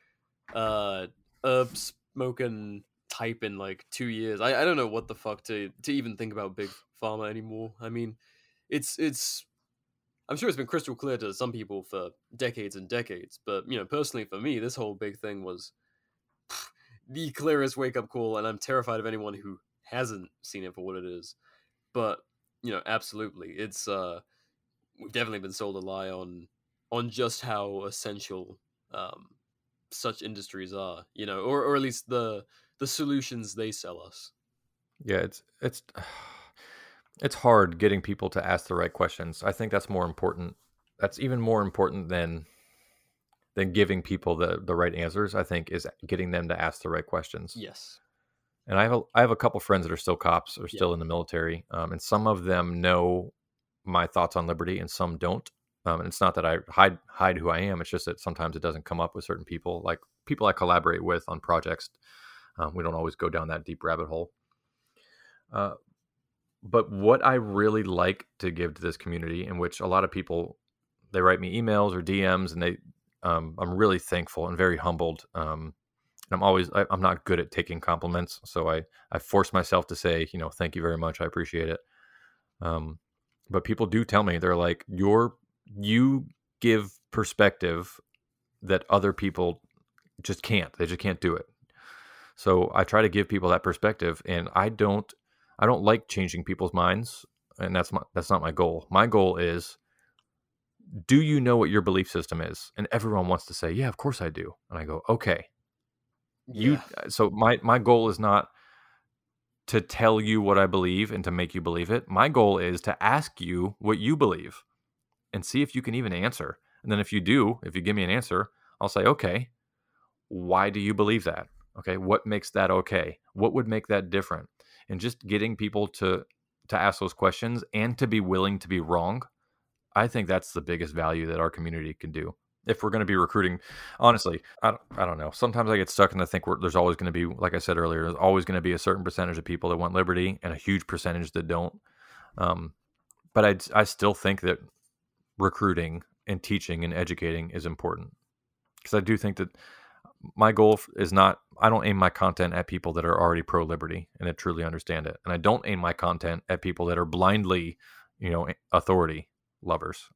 uh herb smoking type in like two years. I, I don't know what the fuck to to even think about big pharma anymore. I mean, it's it's I'm sure it's been crystal clear to some people for decades and decades, but you know, personally for me, this whole big thing was the clearest wake up call, and I'm terrified of anyone who hasn't seen it for what it is. But you know, absolutely, it's uh, we've definitely been sold a lie on on just how essential um, such industries are, you know, or or at least the the solutions they sell us. Yeah, it's it's it's hard getting people to ask the right questions. I think that's more important. That's even more important than than giving people the the right answers. I think is getting them to ask the right questions. Yes. And I have a, I have a couple friends that are still cops or still yeah. in the military, um, and some of them know my thoughts on liberty, and some don't. Um, and it's not that I hide hide who I am. It's just that sometimes it doesn't come up with certain people, like people I collaborate with on projects. Um, we don't always go down that deep rabbit hole. Uh, but what I really like to give to this community, in which a lot of people they write me emails or DMs, and they um, I'm really thankful and very humbled. Um, and I'm always I, am not good at taking compliments, so I I force myself to say you know thank you very much, I appreciate it. Um, but people do tell me they're like your you give perspective that other people just can't. They just can't do it. So I try to give people that perspective, and I don't I don't like changing people's minds, and that's my that's not my goal. My goal is do you know what your belief system is? And everyone wants to say, "Yeah, of course I do." And I go, "Okay." You yeah. Uh, so my my goal is not to tell you what I believe and to make you believe it. My goal is to ask you what you believe and see if you can even answer. And then if you do, if you give me an answer, I'll say, "Okay, why do you believe that?" Okay, what makes that okay? What would make that different? And just getting people to to ask those questions and to be willing to be wrong i think that's the biggest value that our community can do. If we're going to be recruiting honestly I don't, I don't know. Sometimes i get stuck and i think there's always going to be like i said earlier there's always going to be a certain percentage of people that want liberty and a huge percentage that don't. Um, but I, I still think that recruiting and teaching and educating is important. Because i do think that my goal is not I don't aim my content at people that are already pro liberty and that truly understand it. And I don't aim my content at people that are blindly, you know, authority lovers.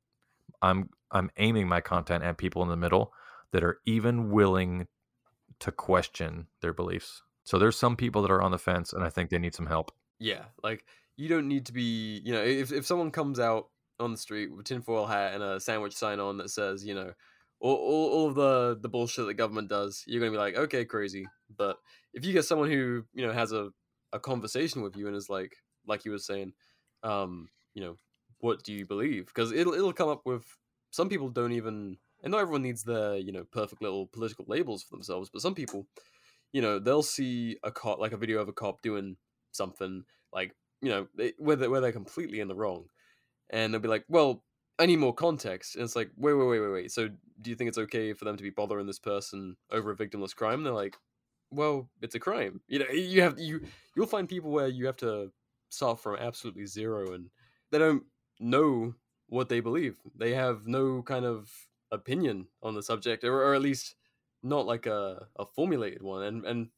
I'm I'm aiming my content at people in the middle that are even willing to question their beliefs. So there's some people that are on the fence and I think they need some help. Yeah, like you don't need to be, you know, if if someone comes out on the street with tinfoil hat and a sandwich sign on that says, you know, all, all, all of the the bullshit the government does, you're gonna be like, okay, crazy. But if you get someone who you know has a a conversation with you and is like, like you were saying, um, you know, what do you believe? Because it'll it'll come up with some people don't even, and not everyone needs their you know perfect little political labels for themselves, but some people, you know, they'll see a cop like a video of a cop doing something like you know they, where they, where they're completely in the wrong, and they'll be like, well, Need more context. And it's like, wait, wait, wait, wait, wait. So do you think it's okay for them to be bothering this person over a victimless crime? They're like, well, it's a crime. You know, you have you you'll find people where you have to start from absolutely zero, and they don't know what they believe. They have no kind of opinion on the subject, or, or at least not like a, a formulated one. And and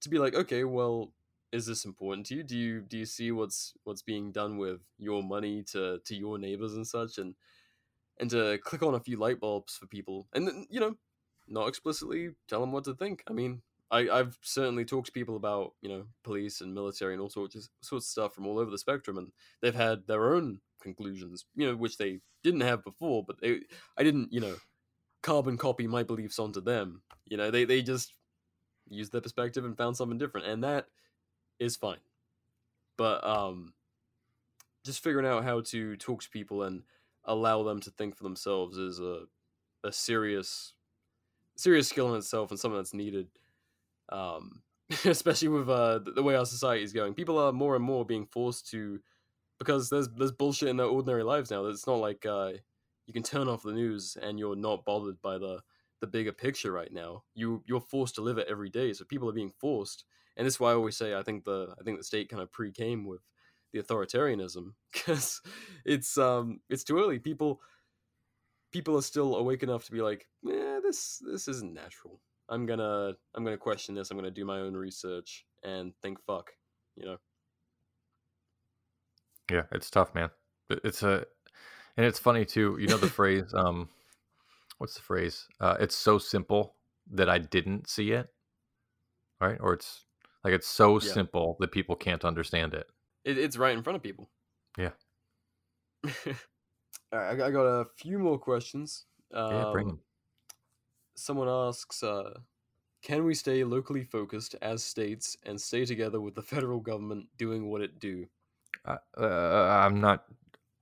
to be like, okay, well, is this important to you? Do you do you see what's what's being done with your money to to your neighbors and such, and and to click on a few light bulbs for people, and then you know, not explicitly tell them what to think. I mean, I, I've certainly talked to people about you know police and military and all sorts of sorts of stuff from all over the spectrum, and they've had their own conclusions, you know, which they didn't have before. But they, I didn't, you know, carbon copy my beliefs onto them. You know, they they just used their perspective and found something different, and that is fine. But um, just figuring out how to talk to people and allow them to think for themselves is a a serious serious skill in itself and something that's needed um, especially with uh, the way our society is going. People are more and more being forced to because there's there's bullshit in their ordinary lives now. It's not like uh, you can turn off the news and you're not bothered by the the bigger picture right now. You you're forced to live it every day. So people are being forced, and this is why I always say I think the I think the state kind of pre came with the authoritarianism because it's um it's too early. People people are still awake enough to be like, yeah, this this isn't natural. I'm gonna I'm gonna question this. I'm gonna do my own research and think fuck, you know. Yeah, it's tough, man. It's a and it's funny too. You know the phrase um what's the phrase? Uh it's so simple that I didn't see it. Right? Or it's like it's so Yeah. simple that people can't understand it. It, it's right in front of people. Yeah. All right, I got, a few more questions. Yeah, bring Um, 'em. Someone asks, uh, "Can we stay locally focused as states and stay together with the federal government doing what it do?" Uh, uh, I'm not.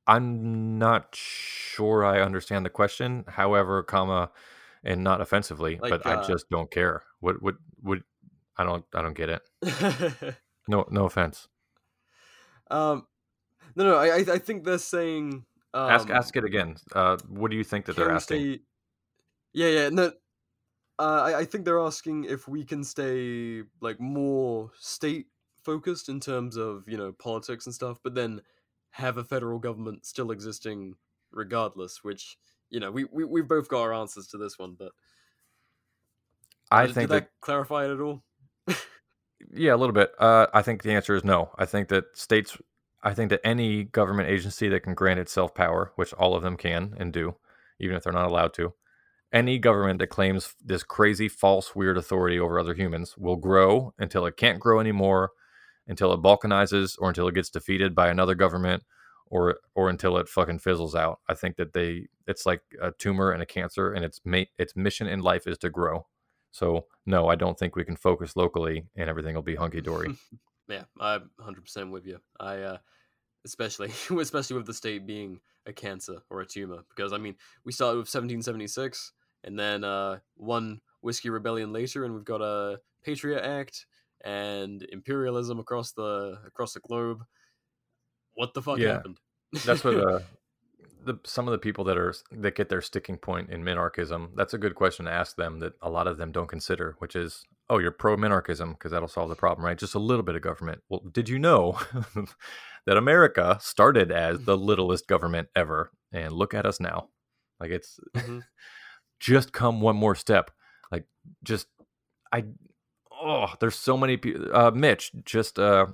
I'm not sure I understand the question. However, comma, and not offensively, Like, but I uh, just don't care. What? What? Would? I don't. I don't get it. No. No offense. um, no, no, I, I, I think they're saying. Um, ask. Ask it again. Uh, what do you think that they're asking? stay- Yeah, yeah, no. Uh, I, I think they're asking if we can stay like more state focused in terms of you know politics and stuff, but then have a federal government still existing regardless. Which you know we we we've both got our answers to this one, but I did, think did that, that clarify it at all? Yeah, a little bit. Uh, I think the answer is no. I think that states. I think that any government agency that can grant itself power, which all of them can and do, even if they're not allowed to, any government that claims this crazy, false, weird authority over other humans will grow until it can't grow anymore, until it balkanizes, or until it gets defeated by another government, or or until it fucking fizzles out. I think that they it's like a tumor and a cancer, and its mate its mission in life is to grow. So no, I don't think we can focus locally and everything will be hunky dory. Yeah, I'm 100% with you. I uh especially especially with the state being a cancer or a tumor because I mean, we started with 1776 and then uh one whiskey rebellion later and we've got a Patriot Act and imperialism across the across the globe. What the fuck Yeah. happened? that's what uh, the some of the people that are that get their sticking point in minarchism. That's a good question to ask them that a lot of them don't consider, which is, oh, you're pro minarchism because that'll solve the problem, right? Just a little bit of government. Well, did you know that America started as the littlest government ever, and look at us now? Like it's Mhm. just come one more step. Like just I oh, there's so many people. Uh, Mitch just uh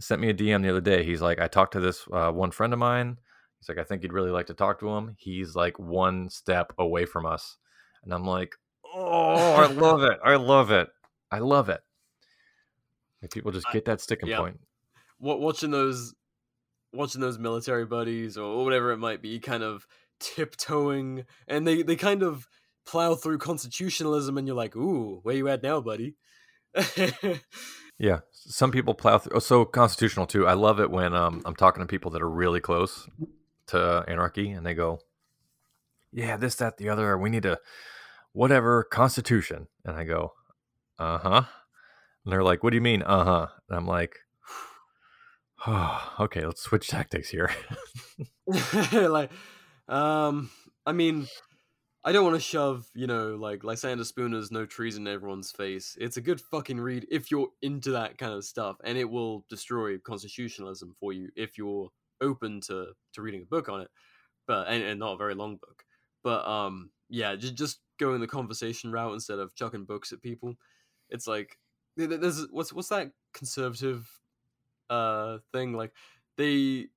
sent me a DM the other day. He's like, I talked to this uh, one friend of mine. He's like, I think you'd really like to talk to him. He's like one step away from us, and I'm like, oh, I love it. I love it. I love it. Like people just get that sticking yeah. point. Wa- watching those watching those military buddies or whatever it might be kind of tiptoeing and they they kind of plow through constitutionalism and you're like ooh where you at now buddy Yeah, some people plow through. Oh, so constitutional too. I love it when um, I'm talking to people that are really close to anarchy, and they go, "Yeah, this, that, the other. We need a whatever constitution." And I go, "Uh huh." And they're like, "What do you mean, uh huh?" And I'm like, oh, "Okay, let's switch tactics here." like um i mean i don't want to shove you know like lysander spooner's no treason in everyone's face it's a good fucking read if you're into that kind of stuff and it will destroy constitutionalism for you if you're open to to reading a book on it but and, and not a very long book but um yeah just just going the conversation route instead of chucking books at people it's like th- th- there's what's what's that conservative uh thing like they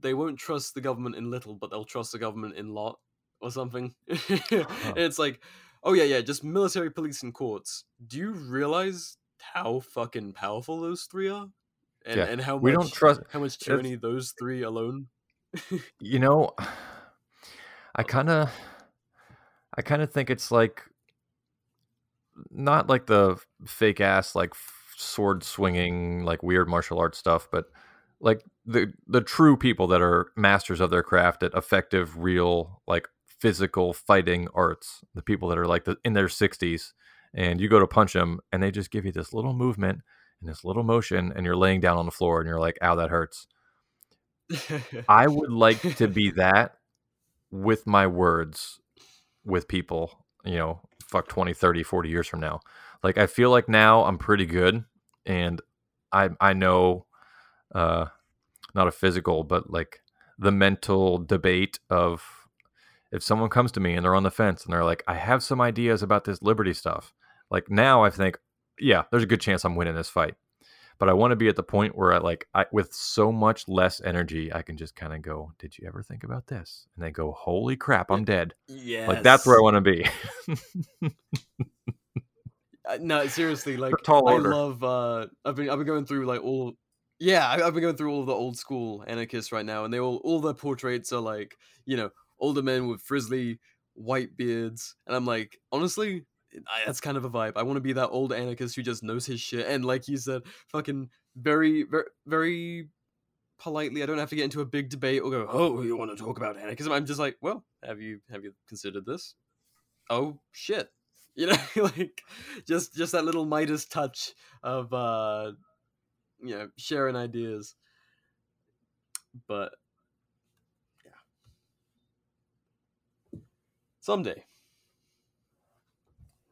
they won't trust the government in little, but they'll trust the government in lot or something. it's like, oh yeah, yeah, just military, police, and courts. Do you realize how fucking powerful those three are? And Yeah, and how much we don't trust- how much tyranny those three alone. you know i kind of i kind of think it's like not like the fake ass like sword swinging like weird martial arts stuff but like the the true people that are masters of their craft at effective real like physical fighting arts the people that are like the, in their 60s and you go to punch them and they just give you this little movement and this little motion and you're laying down on the floor and you're like ow that hurts I would like to be that with my words with people, you know, fuck 20, 30, 40 years from now. Like I feel like now I'm pretty good and I I know uh not a physical but like the mental debate of if someone comes to me and they're on the fence and they're like I have some ideas about this liberty stuff. Like now I think yeah, there's a good chance I'm winning this fight but I want to be at the point where I like I with so much less energy I can just kind of go, "Did you ever think about this?" and they go, "Holy crap, I'm dead." yeah, Like that's where I want to be. Uh, no, seriously, like I love. uh I've been I've been going through like all. Yeah, I've been going through all of the old school anarchists right now, and they all all their portraits are like you know older men with frizzly white beards, and I'm like, honestly, I, that's kind of a vibe. I want to be that old anarchist who just knows his shit, and like you said, fucking very very very politely. I don't have to get into a big debate or go, oh, you want to talk about anarchism? I'm just like, well, have you have you considered this? Oh shit you know like just just that little midas touch of uh you know sharing ideas but yeah someday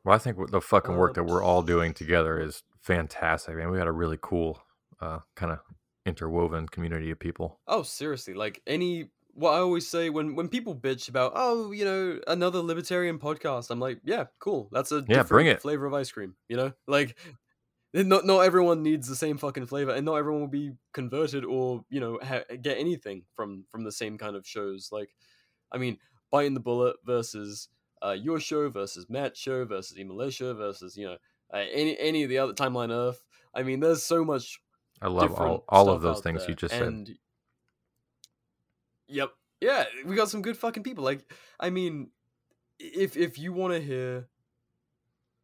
well, I think the fucking work that we're all doing together is fantastic. Man, we got a really cool uh kind of interwoven community of people. oh seriously like any what i always say when when people bitch about oh you know another libertarian podcast i'm like yeah cool that's a Yeah, bring it. flavor of ice cream you know like not not everyone needs the same fucking flavor and not everyone will be converted or you know ha- get anything from from the same kind of shows like i mean biting the bullet versus uh your show versus matt's show versus e-militia versus you know uh, any any of the other timeline earth i mean there's so much I love all, all of those things there, you just said. Yep. Yeah, we got some good fucking people. Like, I mean, if if you want to hear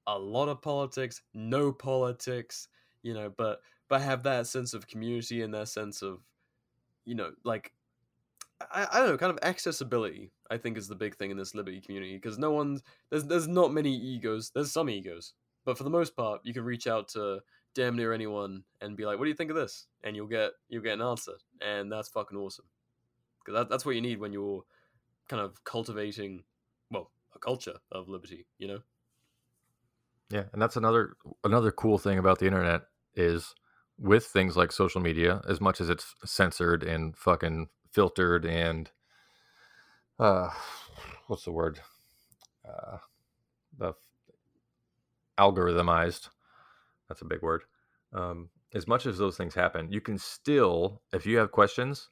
a lot of politics, no politics, you know, but but have that sense of community and that sense of, you know, like I, I don't know, kind of accessibility. I think is the big thing in this liberty community because no one's there's there's not many egos. There's some egos, but for the most part, you can reach out to damn near anyone and be like, "What do you think of this?" and you'll get you'll get an answer, and that's fucking awesome. Because that, that's what you need when you're kind of cultivating, well, a culture of liberty. You know. Yeah, and that's another another cool thing about the internet is with things like social media, as much as it's censored and fucking filtered and uh what's the word? Uh the algorithmized. That's a big word. Um as much as those things happen, you can still if you have questions,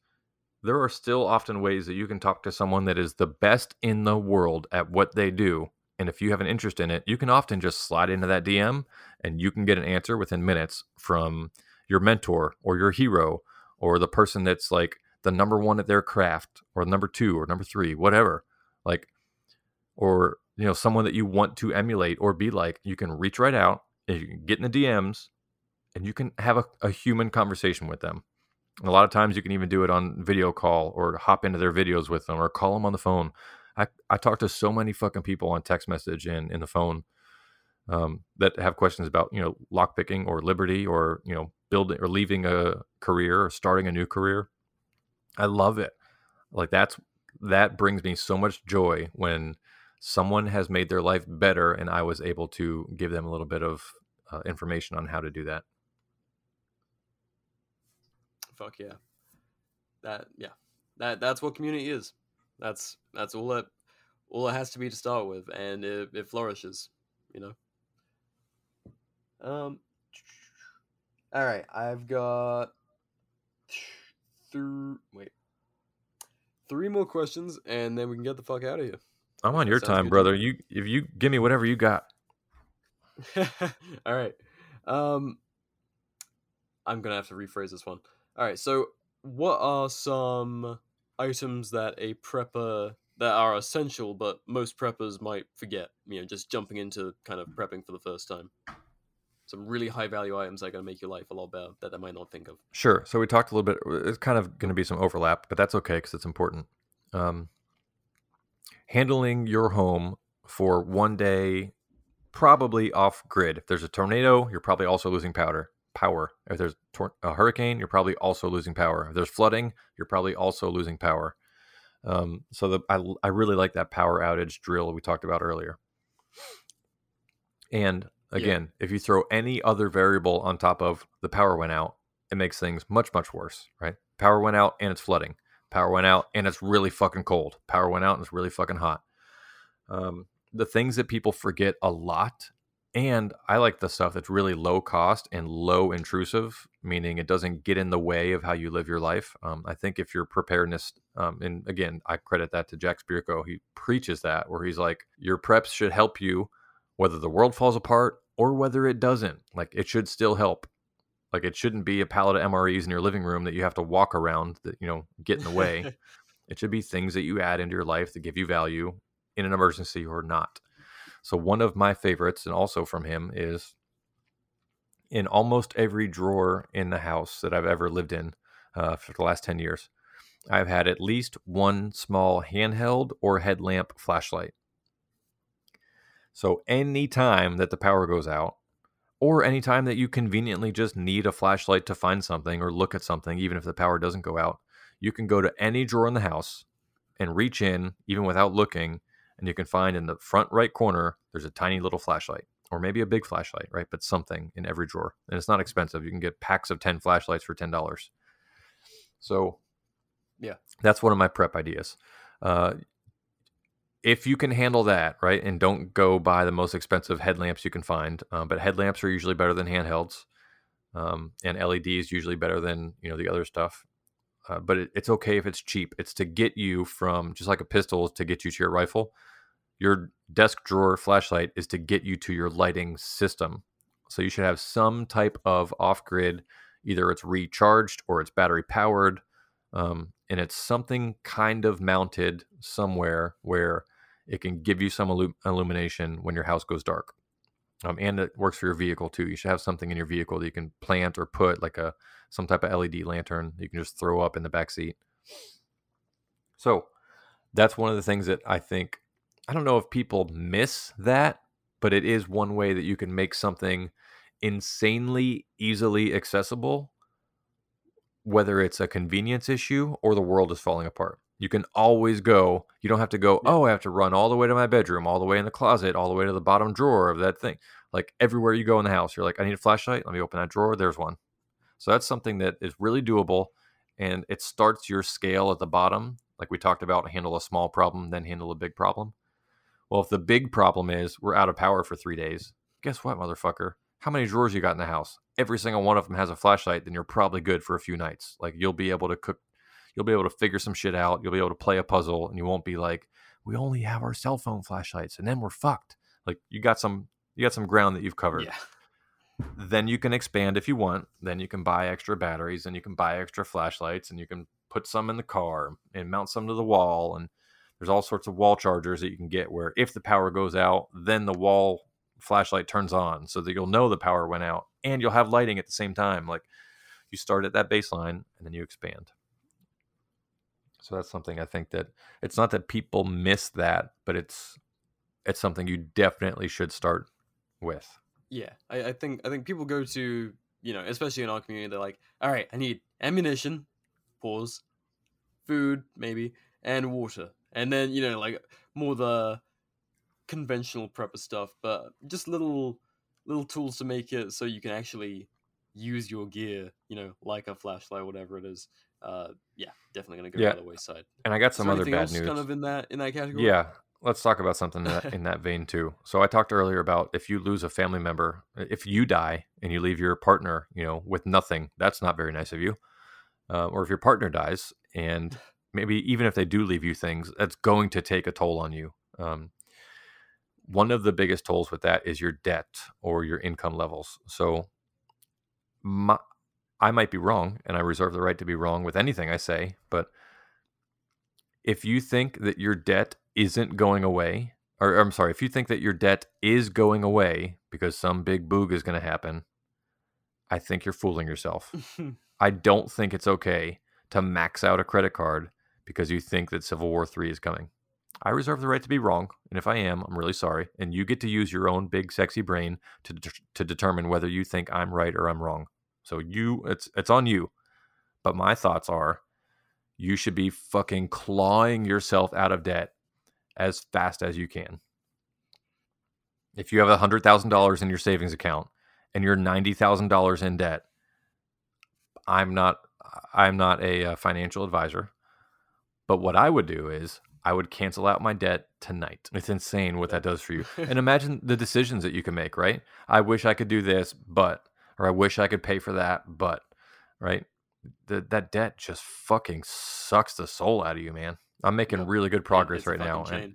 there are still often ways that you can talk to someone that is the best in the world at what they do and if you have an interest in it, you can often just slide into that DM and you can get an answer within minutes from your mentor or your hero or the person that's like the number one at their craft or number two or number three, whatever. Like, or, you know, someone that you want to emulate or be like, you can reach right out and you can get in the DMs and you can have a, a human conversation with them. And a lot of times you can even do it on video call or hop into their videos with them or call them on the phone. I, I talk to so many fucking people on text message and in the phone um, that have questions about you know lockpicking or liberty or you know building or leaving a career or starting a new career. I love it. Like that's that brings me so much joy when someone has made their life better and I was able to give them a little bit of uh, information on how to do that. Fuck yeah. That yeah. That that's what community is. That's that's all it all it has to be to start with, and it, it flourishes. You know. Um. All right, I've got three. Wait, three more questions, and then we can get the fuck out of here. I'm on your time, brother. You if you give me whatever you got. All right. Um, I'm gonna have to rephrase this one. All right. So, what are some items that a prepper that are essential, but most preppers might forget? You know, just jumping into kind of prepping for the first time. Some really high value items that are gonna make your life a lot better that they might not think of. Sure. So we talked a little bit. It's kind of going to be some overlap, but that's okay because it's important. Um, handling your home for one day, probably off grid. If there's a tornado, you're probably also losing powder power. If there's tor- a hurricane, you're probably also losing power. If there's flooding, you're probably also losing power. Um, so the, I, I really like that power outage drill we talked about earlier. And again, if you throw any other variable on top of the power went out, it makes things much, much worse, right? Power went out and it's flooding. Power went out and it's really fucking cold. Power went out and it's really fucking hot. Um, the things that people forget a lot, and I like the stuff that's really low cost and low intrusive, meaning it doesn't get in the way of how you live your life. Um, I think if your preparedness, um, and again, I credit that to Jack Spirko, he preaches that where he's like, your preps should help you whether the world falls apart or whether it doesn't. Like it should still help. Like it shouldn't be a pallet of MREs in your living room that you have to walk around that you know get in the way. it should be things that you add into your life that give you value in an emergency or not. So one of my favorites, and also from him, is in almost every drawer in the house that I've ever lived in uh, for the last ten years. I've had at least one small handheld or headlamp flashlight. So anytime that the power goes out, or anytime that you conveniently just need a flashlight to find something or look at something, even if the power doesn't go out, you can go to any drawer in the house and reach in, even without looking, and you can find in the front right corner, there's a tiny little flashlight, or maybe a big flashlight, right? But something in every drawer. And it's not expensive. You can get packs of 10 flashlights for $10. So, Yeah. that's one of my prep ideas. Uh, if you can handle that, right, and don't go buy the most expensive headlamps you can find, uh, but headlamps are usually better than handhelds, um, and LEDs usually better than you know the other stuff. Uh, but it, it's okay if it's cheap. It's to get you from just like a pistol is to get you to your rifle. Your desk drawer flashlight is to get you to your lighting system. So you should have some type of off grid, either it's recharged or it's battery powered, um, and it's something kind of mounted somewhere where it can give you some illu- illumination when your house goes dark. Um, and it works for your vehicle too. You should have something in your vehicle that you can plant or put, like a some type of LED lantern you can just throw up in the back seat. So that's one of the things that I think I don't know if people miss that, but it is one way that you can make something insanely easily accessible, whether it's a convenience issue or the world is falling apart. You can always go. You don't have to go, oh, I have to run all the way to my bedroom, all the way in the closet, all the way to the bottom drawer of that thing. Like everywhere you go in the house, you're like, I need a flashlight. Let me open that drawer. There's one. So that's something that is really doable. And it starts your scale at the bottom. Like we talked about, handle a small problem, then handle a big problem. Well, if the big problem is we're out of power for three days, guess what, motherfucker? How many drawers you got in the house? Every single one of them has a flashlight, then you're probably good for a few nights. Like you'll be able to cook you'll be able to figure some shit out. You'll be able to play a puzzle, and you won't be like, we only have our cell phone flashlights, and then we're fucked. Like you got some, you got some ground that you've covered. Yeah. Then you can expand if you want. Then you can buy extra batteries, and you can buy extra flashlights, and you can put some in the car and mount some to the wall. And there's all sorts of wall chargers that you can get where if the power goes out, then the wall flashlight turns on, so that you'll know the power went out, and you'll have lighting at the same time. Like you start at that baseline, and then you expand. So that's something I think that it's not that people miss that, but it's it's something you definitely should start with. Yeah, I, I think I think people go to you know, especially in our community, they're like, all right, I need ammunition, pause, food maybe, and water, and then you know like more the conventional prepper stuff, but just little little tools to make it so you can actually use your gear, you know, like a flashlight, whatever it is. Uh, yeah, definitely gonna go Yeah. by the wayside. And I got some other bad news. kind of in that in that category. Yeah, let's talk about something in that, in that vein too. So I talked earlier about if you lose a family member, if you die and you leave your partner, you know, with nothing, that's not very nice of you. Uh, or if your partner dies and maybe even if they do leave you things, that's going to take a toll on you. Um, one of the biggest tolls with that is your debt or your income levels. So, my, I might be wrong, and I reserve the right to be wrong with anything I say. But if you think that your debt isn't going away, or, I'm sorry, if you think that your debt is going away because some big boog is going to happen, I think you're fooling yourself. I don't think it's okay to max out a credit card because you think that Civil War III is coming. I reserve the right to be wrong, and if I am, I'm really sorry. And you get to use your own big sexy brain to de- to determine whether you think I'm right or I'm wrong. So you it's it's on you. But my thoughts are you should be fucking clawing yourself out of debt as fast as you can. If you have $100,000 in your savings account and you're $90,000 in debt, I'm not I'm not a, uh, financial advisor. But what I would do is I would cancel out my debt tonight. It's insane what that does for you. and imagine the decisions that you can make, right? I wish I could do this, but or I wish I could pay for that, but right? The, that debt just fucking sucks the soul out of you, man. I'm making really good progress right now, and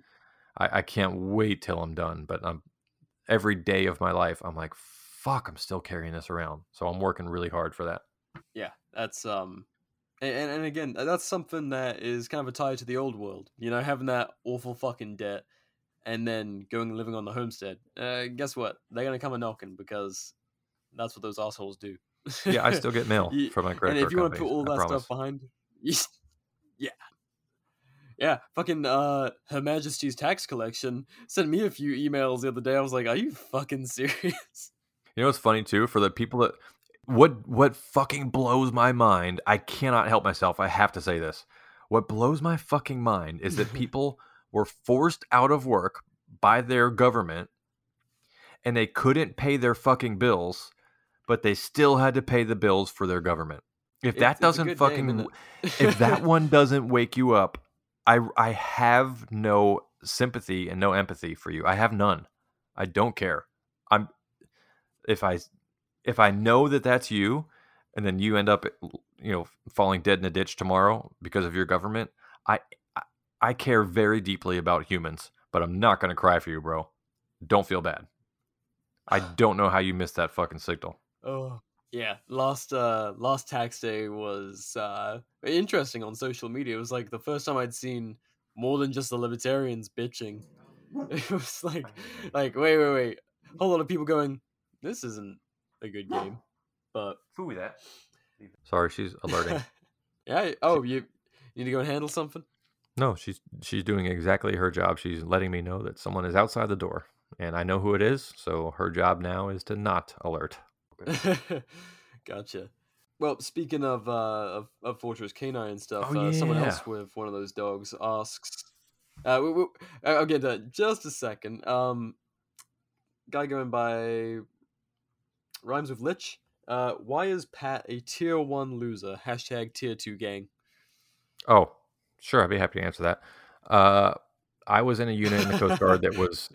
I, I can't wait till I'm done. But I'm every day of my life, I'm like, fuck, I'm still carrying this around. So I'm working really hard for that. Yeah, that's um, and and again, that's something that is kind of a tie to the old world. You know, having that awful fucking debt, and then going and living on the homestead. Uh, guess what? They're gonna come a knocking because that's what those assholes do. Yeah, I still get mail You- from my credit and if card you want to put all that stuff behind, yeah, yeah, fucking uh, Her Majesty's tax collection sent me a few emails the other day. I was like, "Are you fucking serious?" You know what's funny too? For the people that what what fucking blows my mind, I cannot help myself. I have to say this. What blows my fucking mind is that people were forced out of work by their government and they couldn't pay their fucking bills, but they still had to pay the bills for their government. If that it's doesn't fucking game, if that one doesn't wake you up, I I have no sympathy and no empathy for you. I have none. I don't care. I'm if I if I know that that's you, and then you end up you know falling dead in a ditch tomorrow because of your government, I I, I care very deeply about humans, but I'm not gonna cry for you, bro. Don't feel bad. I don't know how you missed that fucking signal. Oh yeah, last uh last tax day was uh interesting on social media. It was like the first time I'd seen more than just the libertarians bitching. It was like like wait wait wait, a whole lot of people going, this isn't a good game, but Who that? Sorry, she's alerting. yeah. I- Oh, you need to go and handle something. No, she's she's doing exactly her job. She's letting me know that someone is outside the door, and I know who it is. So her job now is to not alert. gotcha. Well, speaking of uh of, of Fortress K9 and stuff, Oh, uh, someone else with one of those dogs asks. Uh, we, we, I'll get to that just a second. Um, guy going by rhymes with Lich. Uh, why is Pat a tier one loser? Hashtag tier two gang. Oh, sure, I'd be happy to answer that. Uh, I was in a unit in the Coast Guard that was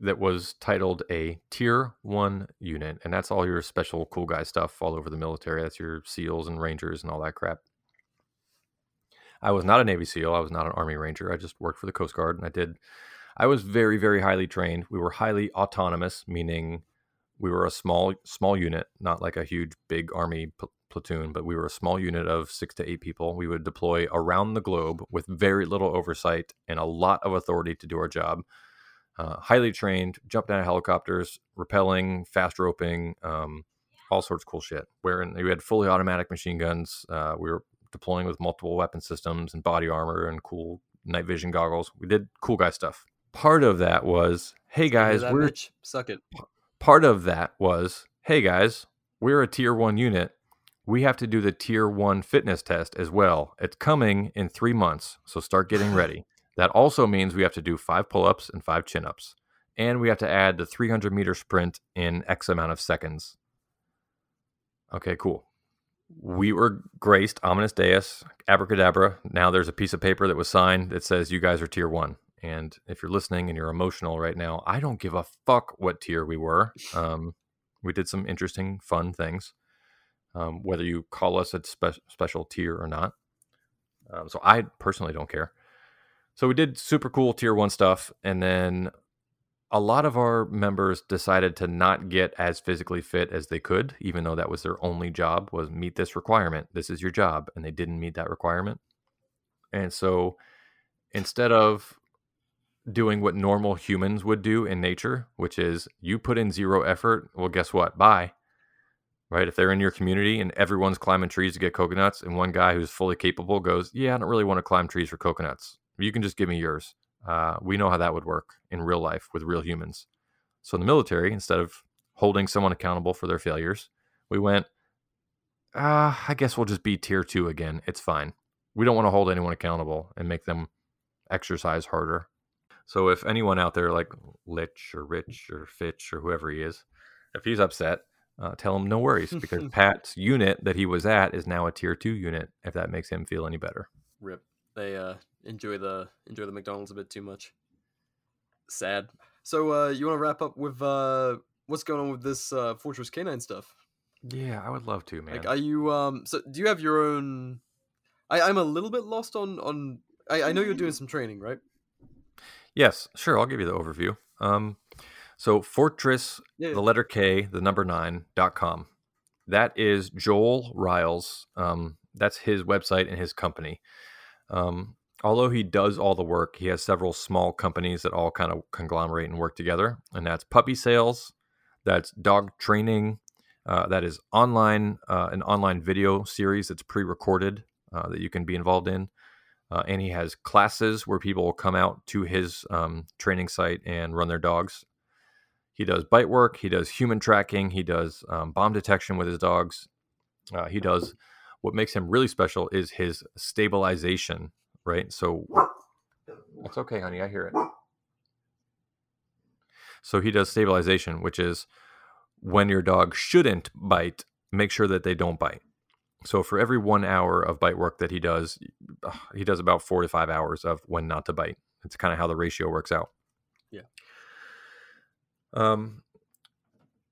that was titled a Tier One unit, and that's all your special cool guy stuff all over the military. That's your SEALs and Rangers and all that crap. I was not a Navy SEAL. I was not an Army Ranger. I just worked for the Coast Guard, and I did. I was very, very highly trained. We were highly autonomous, meaning we were a small, small unit, not like a huge, big Army pl- platoon, but we were a small unit of six to eight people. We would deploy around the globe with very little oversight and a lot of authority to do our job. Uh, highly trained, jumping out of helicopters, rappelling, fast roping, um, all sorts of cool shit. We had fully automatic machine guns. Uh, we were deploying with multiple weapon systems and body armor and cool night vision goggles. We did cool guy stuff. Part of that was, hey guys, that, we're Mitch? suck it. part of that was hey guys we're a tier one unit we have to do the tier one fitness test as well it's coming in three months so start getting ready that also means we have to do five pull-ups and five chin-ups and we have to add the 300 meter sprint in x amount of seconds. Okay cool. We were graced ominous deus abracadabra. Now there's a piece of paper that was signed that says you guys are tier one. And if you're listening and you're emotional right now i don't give a fuck what tier we were. Um, we did some interesting fun things um, whether you call us a spe- special tier or not. Um, so i personally don't care So we did super cool tier one stuff, and then a lot of our members decided to not get as physically fit as they could, even though that was their only job was meet this requirement. This is your job, and they didn't meet that requirement. And so instead of doing what normal humans would do in nature, which is you put in zero effort, well, guess what? Bye. Right? If they're in your community and everyone's climbing trees to get coconuts, and one guy who's fully capable goes, Yeah, I don't really want to climb trees for coconuts. You can just give me yours. Uh, we know how that would work in real life with real humans. So in the military, instead of holding someone accountable for their failures, we went, uh, I guess we'll just be tier two again. It's fine. We don't want to hold anyone accountable and make them exercise harder. So if anyone out there like Lich or Rich or Fitch or whoever he is, if he's upset, uh, tell him no worries because Pat's unit that he was at is now a tier two unit. If that makes him feel any better. Rip. They uh enjoy the enjoy the McDonald's a bit too much. Sad. So uh you want to wrap up with uh what's going on with this uh Fortress K9 stuff? Yeah, I would love to, man. Like, are you um? So, do you have your own? I I'm a little bit lost on on. I I know you're doing some training, right? Yes, sure. I'll give you the overview. Um, so Fortress, Yeah, the letter K, the number nine dot com. That is Joel Riles. Um, that's his website and his company. Um, although he does all the work, he has several small companies that all kind of conglomerate and work together. And that's puppy sales, that's dog training, uh, that is online, uh, an online video series that's pre-recorded uh, that you can be involved in. Uh, and he has classes where people will come out to his um, training site and run their dogs. He does bite work. He does human tracking. He does um, bomb detection with his dogs. Uh, he does what makes him really special is his stabilization, right? So it's okay, honey. I hear it. So he does stabilization, which is when your dog shouldn't bite, make sure that they don't bite. So for every one hour of bite work that he does, he does about four to five hours of when not to bite. It's kind of how the ratio works out. Yeah. Um,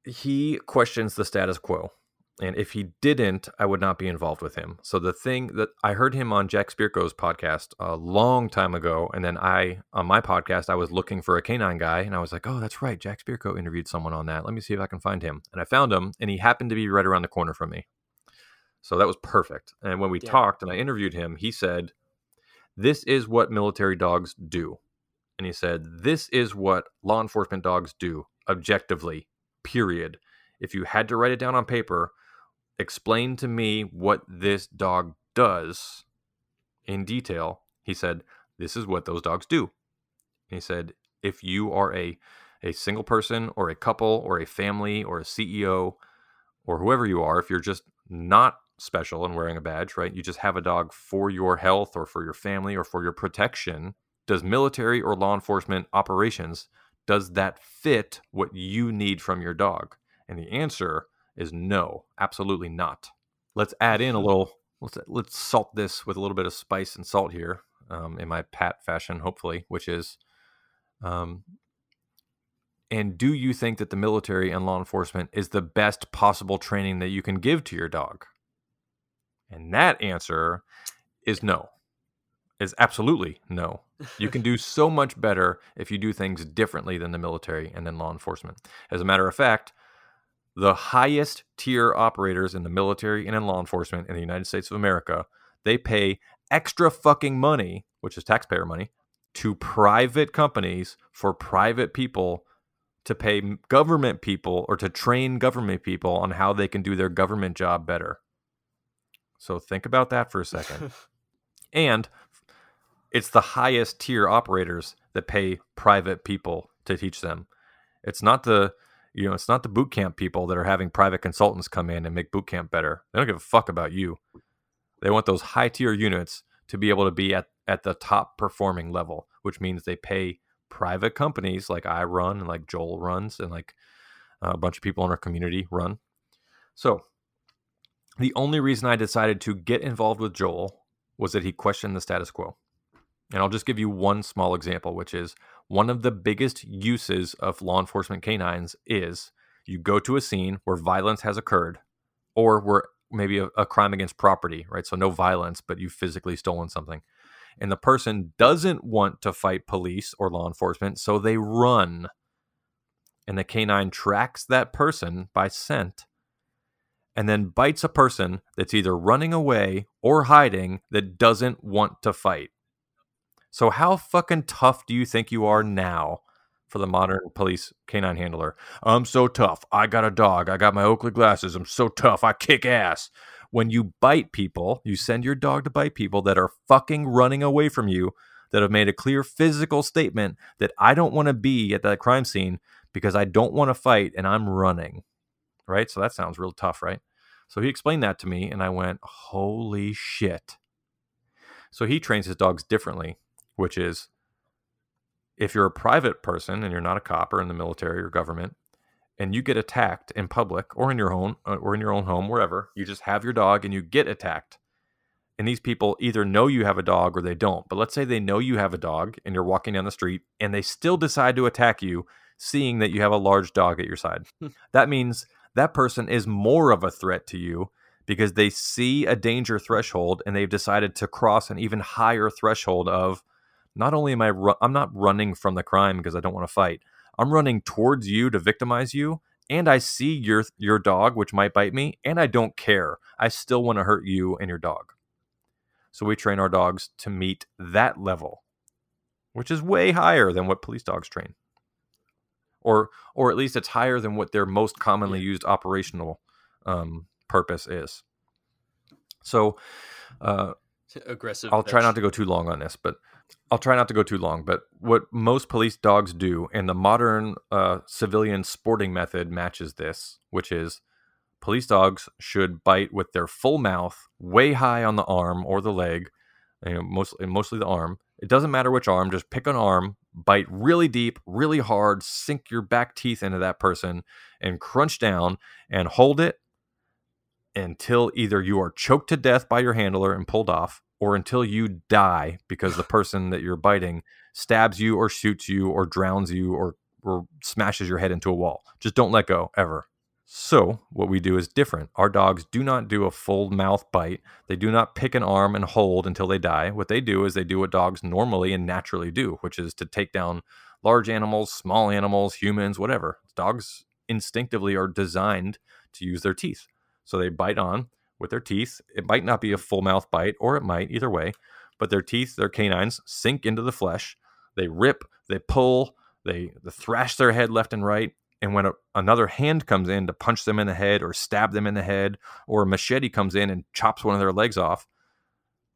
he questions the status quo. And if he didn't, I would not be involved with him. So the thing that I heard him on Jack Spirko's podcast a long time ago, and then I on my podcast I was looking for a canine guy, and I was like, oh, that's right, Jack Spirko interviewed someone on that. Let me see if I can find him. And I found him, and he happened to be right around the corner from me. So that was perfect. And when we Yeah. talked and I interviewed him, he said, This is what military dogs do. And he said, This is what law enforcement dogs do objectively, period. If you had to write it down on paper, explain to me what this dog does in detail. He said, This is what those dogs do. And he said, If you are a, a single person or a couple or a family or a CEO or whoever you are, if you're just not special and wearing a badge, right? You just have a dog for your health or for your family or for your protection. Does military or law enforcement operations does that fit what you need from your dog? And the answer is no, absolutely not. Let's add in a little let's let's salt this with a little bit of spice and salt here um, in my pat fashion, hopefully, which is um, and do you think that the military and law enforcement is the best possible training that you can give to your dog? And that answer is no. Is absolutely no. You can do so much better if you do things differently than the military and then law enforcement. As a matter of fact, the highest tier operators in the military and in law enforcement in the United States of America, they pay extra fucking money, which is taxpayer money, to private companies for private people to pay government people or to train government people on how they can do their government job better. So think about that for a second. and it's the highest tier operators that pay private people to teach them. It's not the you know, it's not the boot camp people that are having private consultants come in and make boot camp better. They don't give a fuck about you. They want those high tier units to be able to be at, at the top performing level, which means they pay private companies like I run and like Joel runs and like uh, a bunch of people in our community run. So the only reason I decided to get involved with Joel was that he questioned the status quo. And I'll just give you one small example, which is one of the biggest uses of law enforcement canines is you go to a scene where violence has occurred or where maybe a, a crime against property, right? So no violence, but you've physically stolen something. and the person doesn't want to fight police or law enforcement, so they run. And the canine tracks that person by scent and then bites a person that's either running away or hiding that doesn't want to fight. So, how fucking tough do you think you are now for the modern police canine handler? I'm so tough. I got a dog. I got my Oakley glasses. I'm so tough. I kick ass. When you bite people, you send your dog to bite people that are fucking running away from you, that have made a clear physical statement that I don't want to be at that crime scene because I don't want to fight and I'm running. Right? So that sounds real tough, right? So he explained that to me and I went, holy shit. So he trains his dogs differently, which is if you're a private person and you're not a cop or in the military or government, and you get attacked in public or in your own uh, or in your own home, wherever, you just have your dog and you get attacked. And these people either know you have a dog or they don't. But let's say they know you have a dog and you're walking down the street and they still decide to attack you, seeing that you have a large dog at your side. that means that person is more of a threat to you because they see a danger threshold and they've decided to cross an even higher threshold of not only am I ru- I'm not running from the crime because I don't want to fight. I'm running towards you to victimize you and I see your your dog which might bite me and I don't care. I still want to hurt you and your dog. So we train our dogs to meet that level, which is way higher than what police dogs train. Or or at least it's higher than what their most commonly used operational um, purpose is. So uh, Aggressive. I'll try not to go too long on this, but I'll try not to go too long. But what most police dogs do, and the modern uh, civilian sporting method matches this, which is police dogs should bite with their full mouth, way high on the arm or the leg, you know, mostly mostly the arm. It doesn't matter which arm, just pick an arm, bite really deep, really hard, sink your back teeth into that person, and crunch down and hold it until either you are choked to death by your handler and pulled off, or until you die because the person that you're biting stabs you or shoots you or drowns you or or smashes your head into a wall. Just don't let go ever. So, what we do is different. Our dogs do not do a full mouth bite. They do not pick an arm and hold until they die. What they do is they do what dogs normally and naturally do, which is to take down large animals, small animals, humans, whatever. Dogs instinctively are designed to use their teeth. So they bite on with their teeth. It might not be a full mouth bite, or it might, either way. But their teeth, their canines, sink into the flesh. They rip, they pull, they, they thrash their head left and right. And when a, another hand comes in to punch them in the head or stab them in the head, or a machete comes in and chops one of their legs off,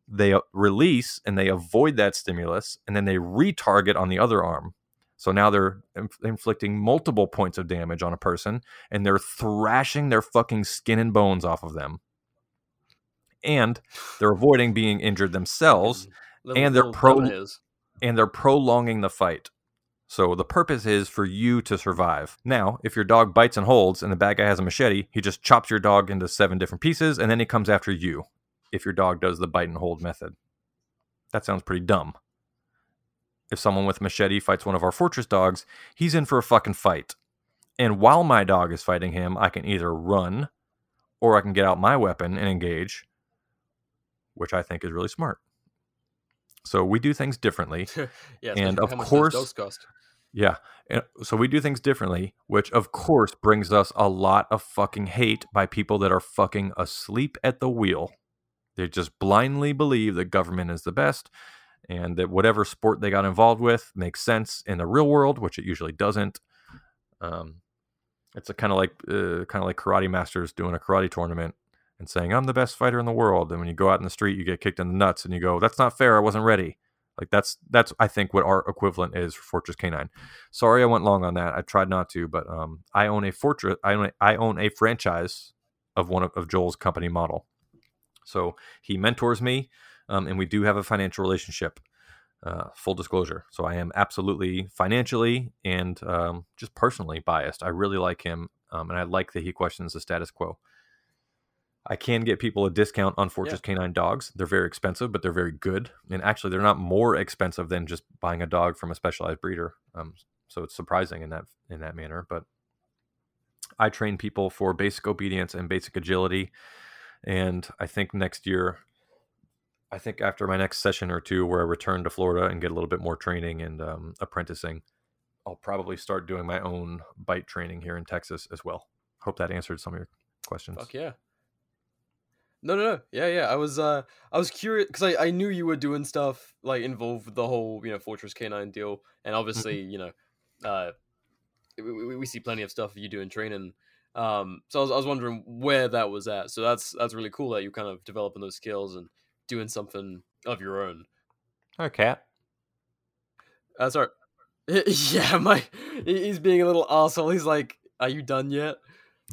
they uh, release and they avoid that stimulus and then they retarget on the other arm. So now they're inf- inflicting multiple points of damage on a person and they're thrashing their fucking skin and bones off of them. And they're avoiding being injured themselves mm, Little- and they're pro is. and they're prolonging the fight. So the purpose is for you to survive. Now, if your dog bites and holds and the bad guy has a machete, he just chops your dog into seven different pieces and then he comes after you if your dog does the bite and hold method. That sounds pretty dumb. If someone with a machete fights one of our fortress dogs, he's in for a fucking fight. And while my dog is fighting him, I can either run or I can get out my weapon and engage, which I think is really smart. So we do things differently. yeah, and of course, yeah. And so we do things differently, which of course brings us a lot of fucking hate by people that are fucking asleep at the wheel. They just blindly believe that government is the best and that whatever sport they got involved with makes sense in the real world, which it usually doesn't. Um, it's a kind of like uh, kind of like karate masters doing a karate tournament and saying I'm the best fighter in the world, and when you go out in the street, you get kicked in the nuts, and you go, "That's not fair. I wasn't ready." Like that's that's I think what our equivalent is for Fortress K9. Sorry, I went long on that. I tried not to, but um, I own a fortress. I own a, I own a franchise of one of, of Joel's company model. So he mentors me, um, and we do have a financial relationship. Uh, full disclosure. So I am absolutely financially and um, just personally biased. I really like him, um, and I like that he questions the status quo. I can get people a discount on Fortress K9 dogs. They're very expensive, but they're very good. And actually, they're not more expensive than just buying a dog from a specialized breeder. Um, so it's surprising in that in that manner. But I train people for basic obedience and basic agility. And I think next year, I think after my next session or two, where I return to Florida and get a little bit more training and um, apprenticing, I'll probably start doing my own bite training here in Texas as well. Hope that answered some of your questions. Fuck yeah. No, no, no. Yeah, yeah. I was, uh, I was curious because I, I knew you were doing stuff like involved with the whole, you know, Fortress K9 deal, and obviously, you know, uh, we, we, we see plenty of stuff you do in training. Um, so I was, I was wondering where that was at. So that's that's really cool that you're kind of developing those skills and doing something of your own. Hi, cat. Our, yeah. My he's being a little asshole. He's like, "Are you done yet?"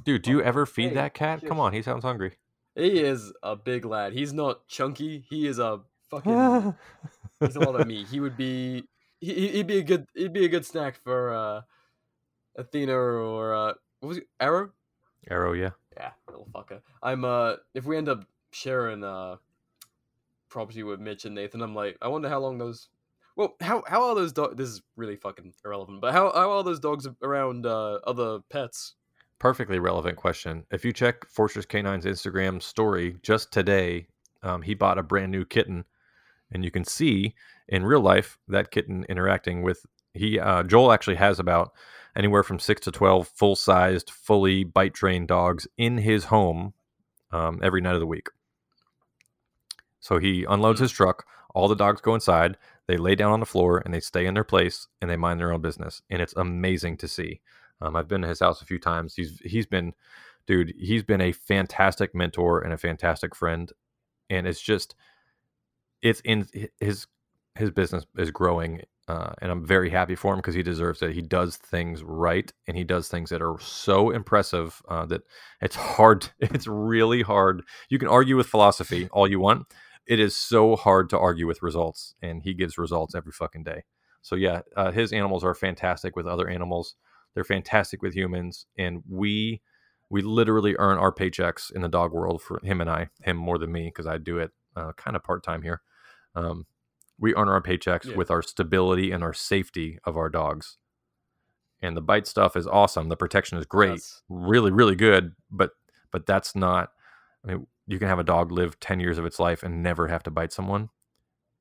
Dude, do you ever feed Hey, that cat? Come on, he sounds hungry. He is a big lad. He's not chunky. He is a fucking. he's a lot of meat. He would be. He, he- he'd be a good. He'd be a good snack for uh, Athena or uh, what was it? Arrow? Arrow, yeah. Yeah, little fucker. I'm uh, if we end up sharing uh, property with Mitch and Nathan, I'm like, I wonder how long those. Well, how how are those dogs? This is really fucking irrelevant. But how how are those dogs around uh, other pets? Perfectly relevant question. If you check Fortress K9's Instagram story just today, um, he bought a brand new kitten, and you can see in real life that kitten interacting with he. Uh, Joel actually has about anywhere from six to twelve full sized, fully bite trained dogs in his home um, every night of the week. So he unloads his truck. All the dogs go inside. They lay down on the floor and they stay in their place and they mind their own business. And it's amazing to see. Um, I've been to his house a few times. He's he's been, dude. He's been a fantastic mentor and a fantastic friend. And it's just, it's in his his business is growing, uh, and I'm very happy for him because he deserves it. He does things right, and he does things that are so impressive uh, that it's hard. It's really hard. You can argue with philosophy all you want. It is so hard to argue with results, and he gives results every fucking day. So yeah, uh, his animals are fantastic with other animals. They're fantastic with humans, and we we literally earn our paychecks in the dog world for him and I. Him more than me because I do it uh, kind of part time here. Um, we earn our paychecks Yeah. with our stability and our safety of our dogs. And the bite stuff is awesome. The protection is great, That's- really, really good. But but that's not. I mean, you can have a dog live ten years of its life and never have to bite someone,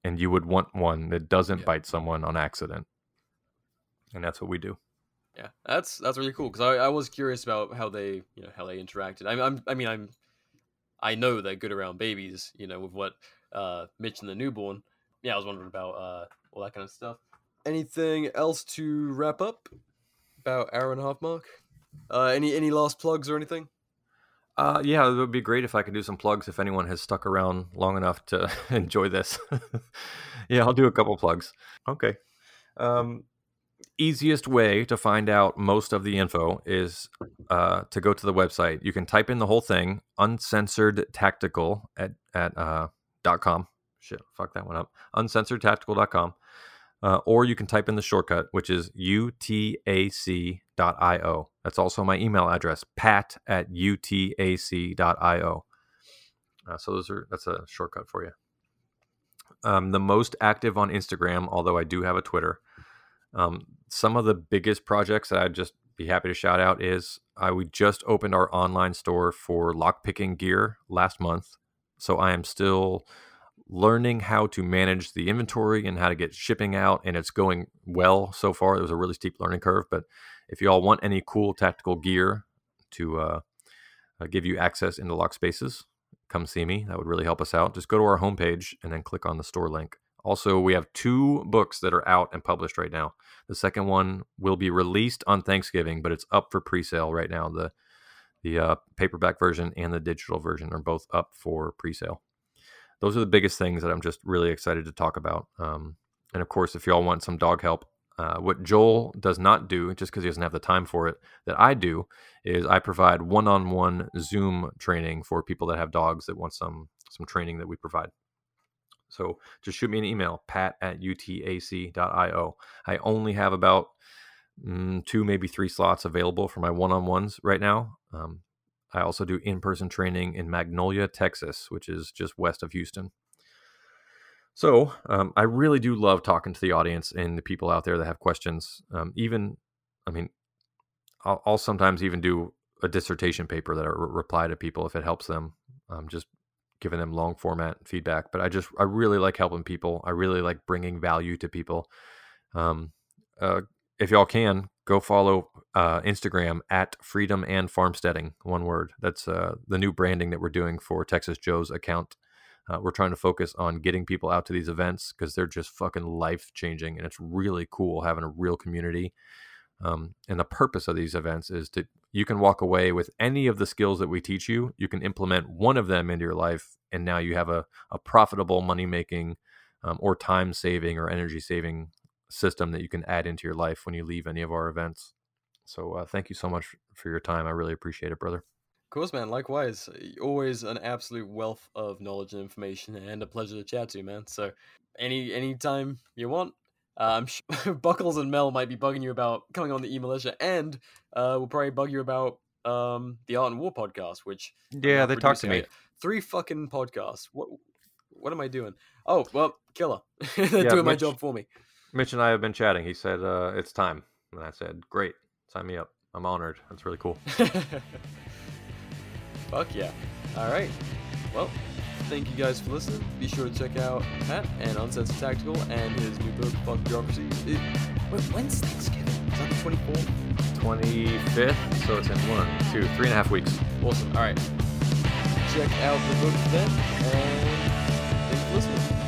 and you would want one that doesn't Yeah. bite someone on accident. And that's what we do. Yeah, that's that's really cool because I, I was curious about how they you know how they interacted. I'm, I'm I mean I'm I know they're good around babies. You know with what uh Mitch and the newborn. Yeah, I was wondering about uh all that kind of stuff. Anything else to wrap up about hour and a half mark? Uh, any any last plugs or anything? Uh, yeah, it would be great if I could do some plugs if anyone has stuck around long enough to enjoy this. yeah, I'll do a couple plugs. Okay. Um, easiest way to find out most of the info is uh, to go to the website. You can type in the whole thing, uncensored tactical at at uh, dot com. Shit, fuck that one up. Uncensoredtactical.com. Uh, or you can type in the shortcut, which is utac.io. That's also my email address, pat at utac.io. Uh, so those are that's a shortcut for you. Um, the most active on Instagram, although I do have a Twitter. Um, some of the biggest projects that I'd just be happy to shout out is I we just opened our online store for lockpicking gear last month, so I am still learning how to manage the inventory and how to get shipping out, and it's going well so far. It was a really steep learning curve, but if you all want any cool tactical gear to uh, uh, give you access into lock spaces, come see me. That would really help us out. Just go to our homepage and then click on the store link. Also, we have two books that are out and published right now. The second one will be released on Thanksgiving, but it's up for pre-sale right now. The the uh, paperback version and the digital version are both up for pre-sale. Those are the biggest things that I'm just really excited to talk about. Um, and of course, if y'all want some dog help, uh, what Joel does not do, just because he doesn't have the time for it, that I do, is I provide one-on-one Zoom training for people that have dogs that want some some training that we provide. So just shoot me an email, pat at utac.io. I only have about mm, two, maybe three slots available for my one-on-ones right now. Um, I also do in-person training in Magnolia, Texas, which is just west of Houston. So um, I really do love talking to the audience and the people out there that have questions. Um, even, I mean, I'll, I'll sometimes even do a dissertation paper that I re- reply to people if it helps them. Um, just giving them long format feedback. But I just I really like helping people. I really like bringing value to people. Um, uh, if y'all can go follow uh, Instagram at Freedom and Farmsteading, one word. That's uh, the new branding that we're doing for Texas Joe's account. Uh, we're trying to focus on getting people out to these events because they're just fucking life changing, and it's really cool having a real community. Um, and the purpose of these events is to you can walk away with any of the skills that we teach you. You can implement one of them into your life, and now you have a, a profitable money making um, or time saving or energy saving system that you can add into your life when you leave any of our events. So uh, thank you so much for your time. I really appreciate it, brother. Of course, man. Likewise. Always an absolute wealth of knowledge and information, and a pleasure to chat to, man. So, any any time you want, uh, I'm sure Buckles and Mel might be bugging you about coming on the E Militia, and uh, we'll probably bug you about um, the Art and War podcast, which Yeah, they talked to me. Three fucking podcasts. What what am I doing? Oh well, killer. They're Yeah, doing my job for me. Mitch and I have been chatting. He said uh, it's time, and I said, "Great, sign me up. I'm honored. That's really cool." Fuck yeah. All right. Well, thank you guys for listening. Be sure to check out Pat and Uncensored Tactical and his new book, Fuck Bureaucracy. It, wait, when's Thanksgiving? Is that the 24th? 25th, so it's in one, two, three and a half weeks. Awesome. All right. Check out the book then, and thanks for listening.